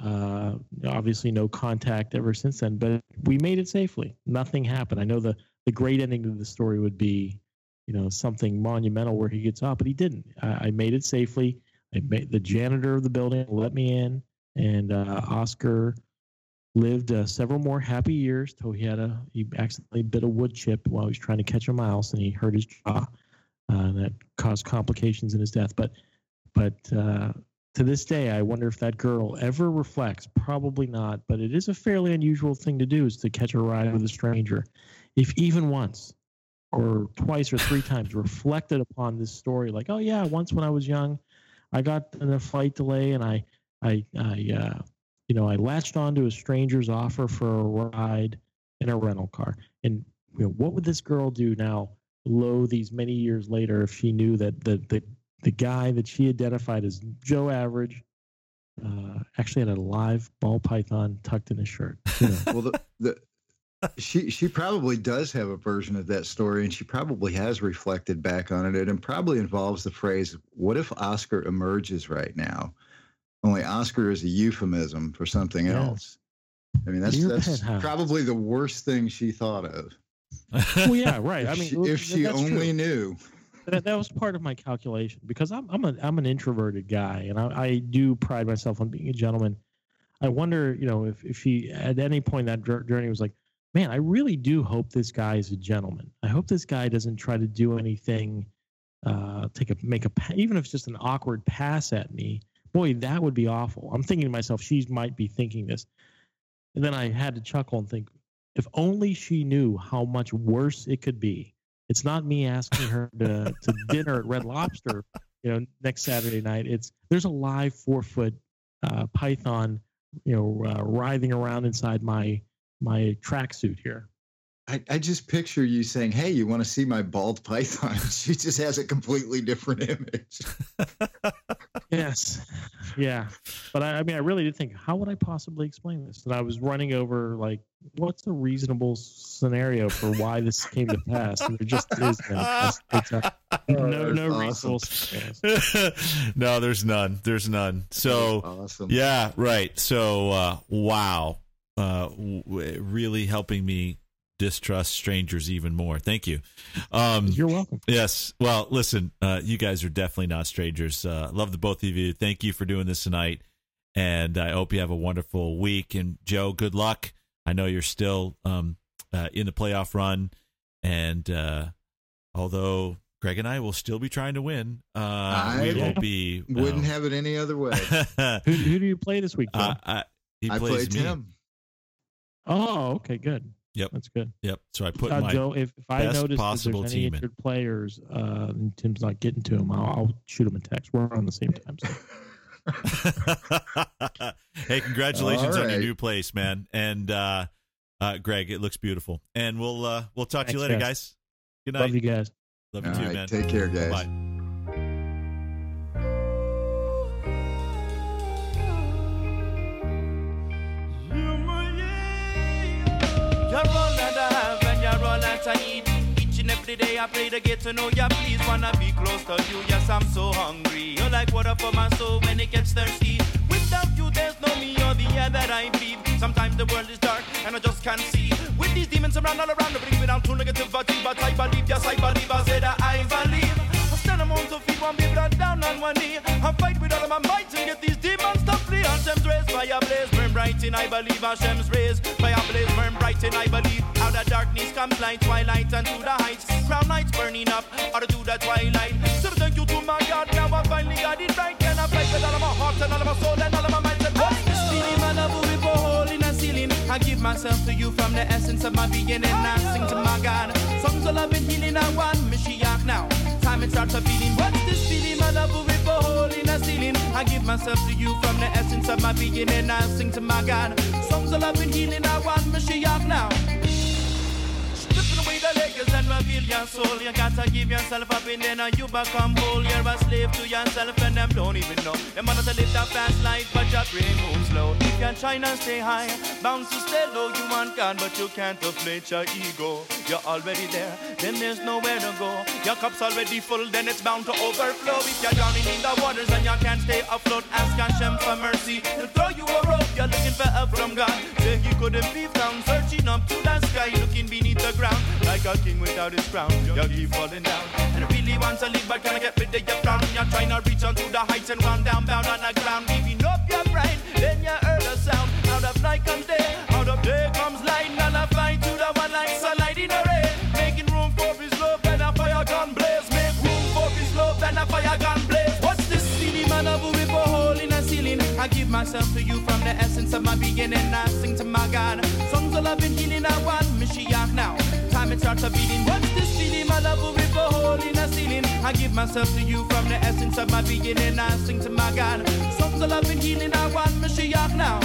Uh, obviously, no contact ever since then. But we made it safely. Nothing happened. I know the the great ending to the story would be, you know, something monumental where he gets out, but he didn't. I, I made it safely. I made the janitor of the building let me in, and uh, Oscar lived uh, several more happy years till he had a he accidentally bit a wood chip while he was trying to catch a mouse and he hurt his jaw uh, and that caused complications in his death. But but uh, to this day i wonder if that girl ever reflects. Probably not but it is a fairly unusual thing to do is to catch a ride with a stranger. If even once or twice or three times reflected upon this story like oh yeah once when i was young i got in a flight delay and i i i uh, you know, I latched onto a stranger's offer for a ride in a rental car. And you know, what would this girl do now, lo these many years later, if she knew that the the, the guy that she identified as Joe Average uh, actually had a live ball python tucked in his shirt? You know, well, the, the she she probably does have a version of that story, and she probably has reflected back on it, and probably involves the phrase, "What if Oscar emerges right now?" Only Oscar is a euphemism for something else. I mean, that's that's probably the worst thing she thought of. well, yeah, right. I If mean, she, if she only true. knew. that, that was part of my calculation because I'm I'm a I'm an introverted guy and I, I do pride myself on being a gentleman. I wonder, you know, if if she at any point that journey was like, man, I really do hope this guy is a gentleman. I hope this guy doesn't try to do anything, uh, take a make a even if it's just an awkward pass at me. Boy, that would be awful. I'm thinking to myself, she might be thinking this, and then I had to chuckle and think, if only she knew how much worse it could be. It's not me asking her to, to dinner at Red Lobster, you know, next Saturday night. It's there's a live four foot uh, python, you know, uh, writhing around inside my my tracksuit here. I, I just picture you saying, "Hey, you want to see my bald python?" she just has a completely different image. Yes, yeah, but I, I mean, I really did think, how would I possibly explain this? And I was running over like, what's a reasonable scenario for why this came to pass? And there just is no, it's, it's a, no, no awesome. reasonable scenarios. no, there's none. There's none. So awesome. yeah, right. So uh, wow, uh, w- really helping me distrust strangers even more. Thank you. Um, You're welcome. Yes. Well, listen, uh, you guys are definitely not strangers. Uh, love the both of you. Thank you for doing this tonight. And I hope you have a wonderful week. And Joe, good luck. I know you're still um, uh, in the playoff run. And uh, although Greg and I will still be trying to win, uh, we will be. Wouldn't uh, have it any other way. Who, who do you play this week? Joe? uh, I, he I plays played me. Tim. oh, okay, good. Yep. That's good. Yep. So I put Uh, my. Joe, if, if I best notice that possible there's any team in. injured players uh, and Tim's not getting to him, I'll, I'll shoot him a text. We're on the same time. So. hey, congratulations All on your new place, man. And uh, uh, Greg, it looks beautiful. And we'll uh, we'll talk to you later, guys. guys. Good night. Love you guys. Love you All too, right, man. take care, guys. Bye. Every day I pray to get to know you. Please wanna be close to you. Yes, I'm so hungry. You're like water for my soul when it gets thirsty. Without you, there's no me or the air that I breathe. Sometimes the world is dark and I just can't see. With these demons around all around, bring me down to negativity. But I believe, yes, I believe. I said I believe. I among to feet one be blood down on one knee. I fight with all of my might and get these demons to flee. Hashem's rays, fire blaze, burn bright in I believe. Hashem's rays, fire blaze, burn bright in I believe. Out of darkness comes light, twilight and to the heights. Crown Heights burning up, or to the twilight. So thank you to my God, now I finally got it right. And I fight with all of my heart and all of my soul and all of my mind. And what's this feeling, my love, with a hole in a? I give myself to you from the essence of my being and I sing to my God. Songs of love and healing, I want Mashiach now. Time it starts a feeling. What's this feeling, my love, with a hole in a ceiling? I give myself to you from the essence of my being and I sing to my God. Songs of love and healing, I want Mashiach now. Away the layers and reveal your soul. You gotta give yourself up and then you become whole. You're a slave to yourself and them don't even know. Them want to live that fast life, but your brain moves slow. If you're trying to stay high, bound to stay low. You want God, but you can't deflate your ego. You're already there, then there's nowhere to go. Your cup's already full, then it's bound to overflow. If you're drowning in the waters and you can't stay afloat, ask Hashem for mercy. He'll throw you a rope. You're looking for help from God. Say he couldn't be found, searching up to the sky, looking beneath the ground like a king without his crown. You keep falling down, and I really want to live, but can I get rid of your frown? You're trying to reach onto the heights and run down, bound on the ground, giving up your pride. Then you heard a sound. Out of night comes day, out of day comes light, and I fly to the one like sunlight in the rain, making room for his love and a fire gun blaze. Make room for his love and a fire gun blaze. What's this silly man of a hole in a ceiling? I give myself to you from the essence of my being and I sing to my God. Songs of love and healing, I want Mashiach now. It starts beating. What's this feeling? My love with a hole in a ceiling. I give myself to you from the essence of my being and I sing to my God. Songs of love and healing, I want Mashiach now.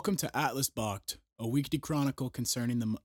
Welcome to Atlas Balked, a weekly chronicle concerning the.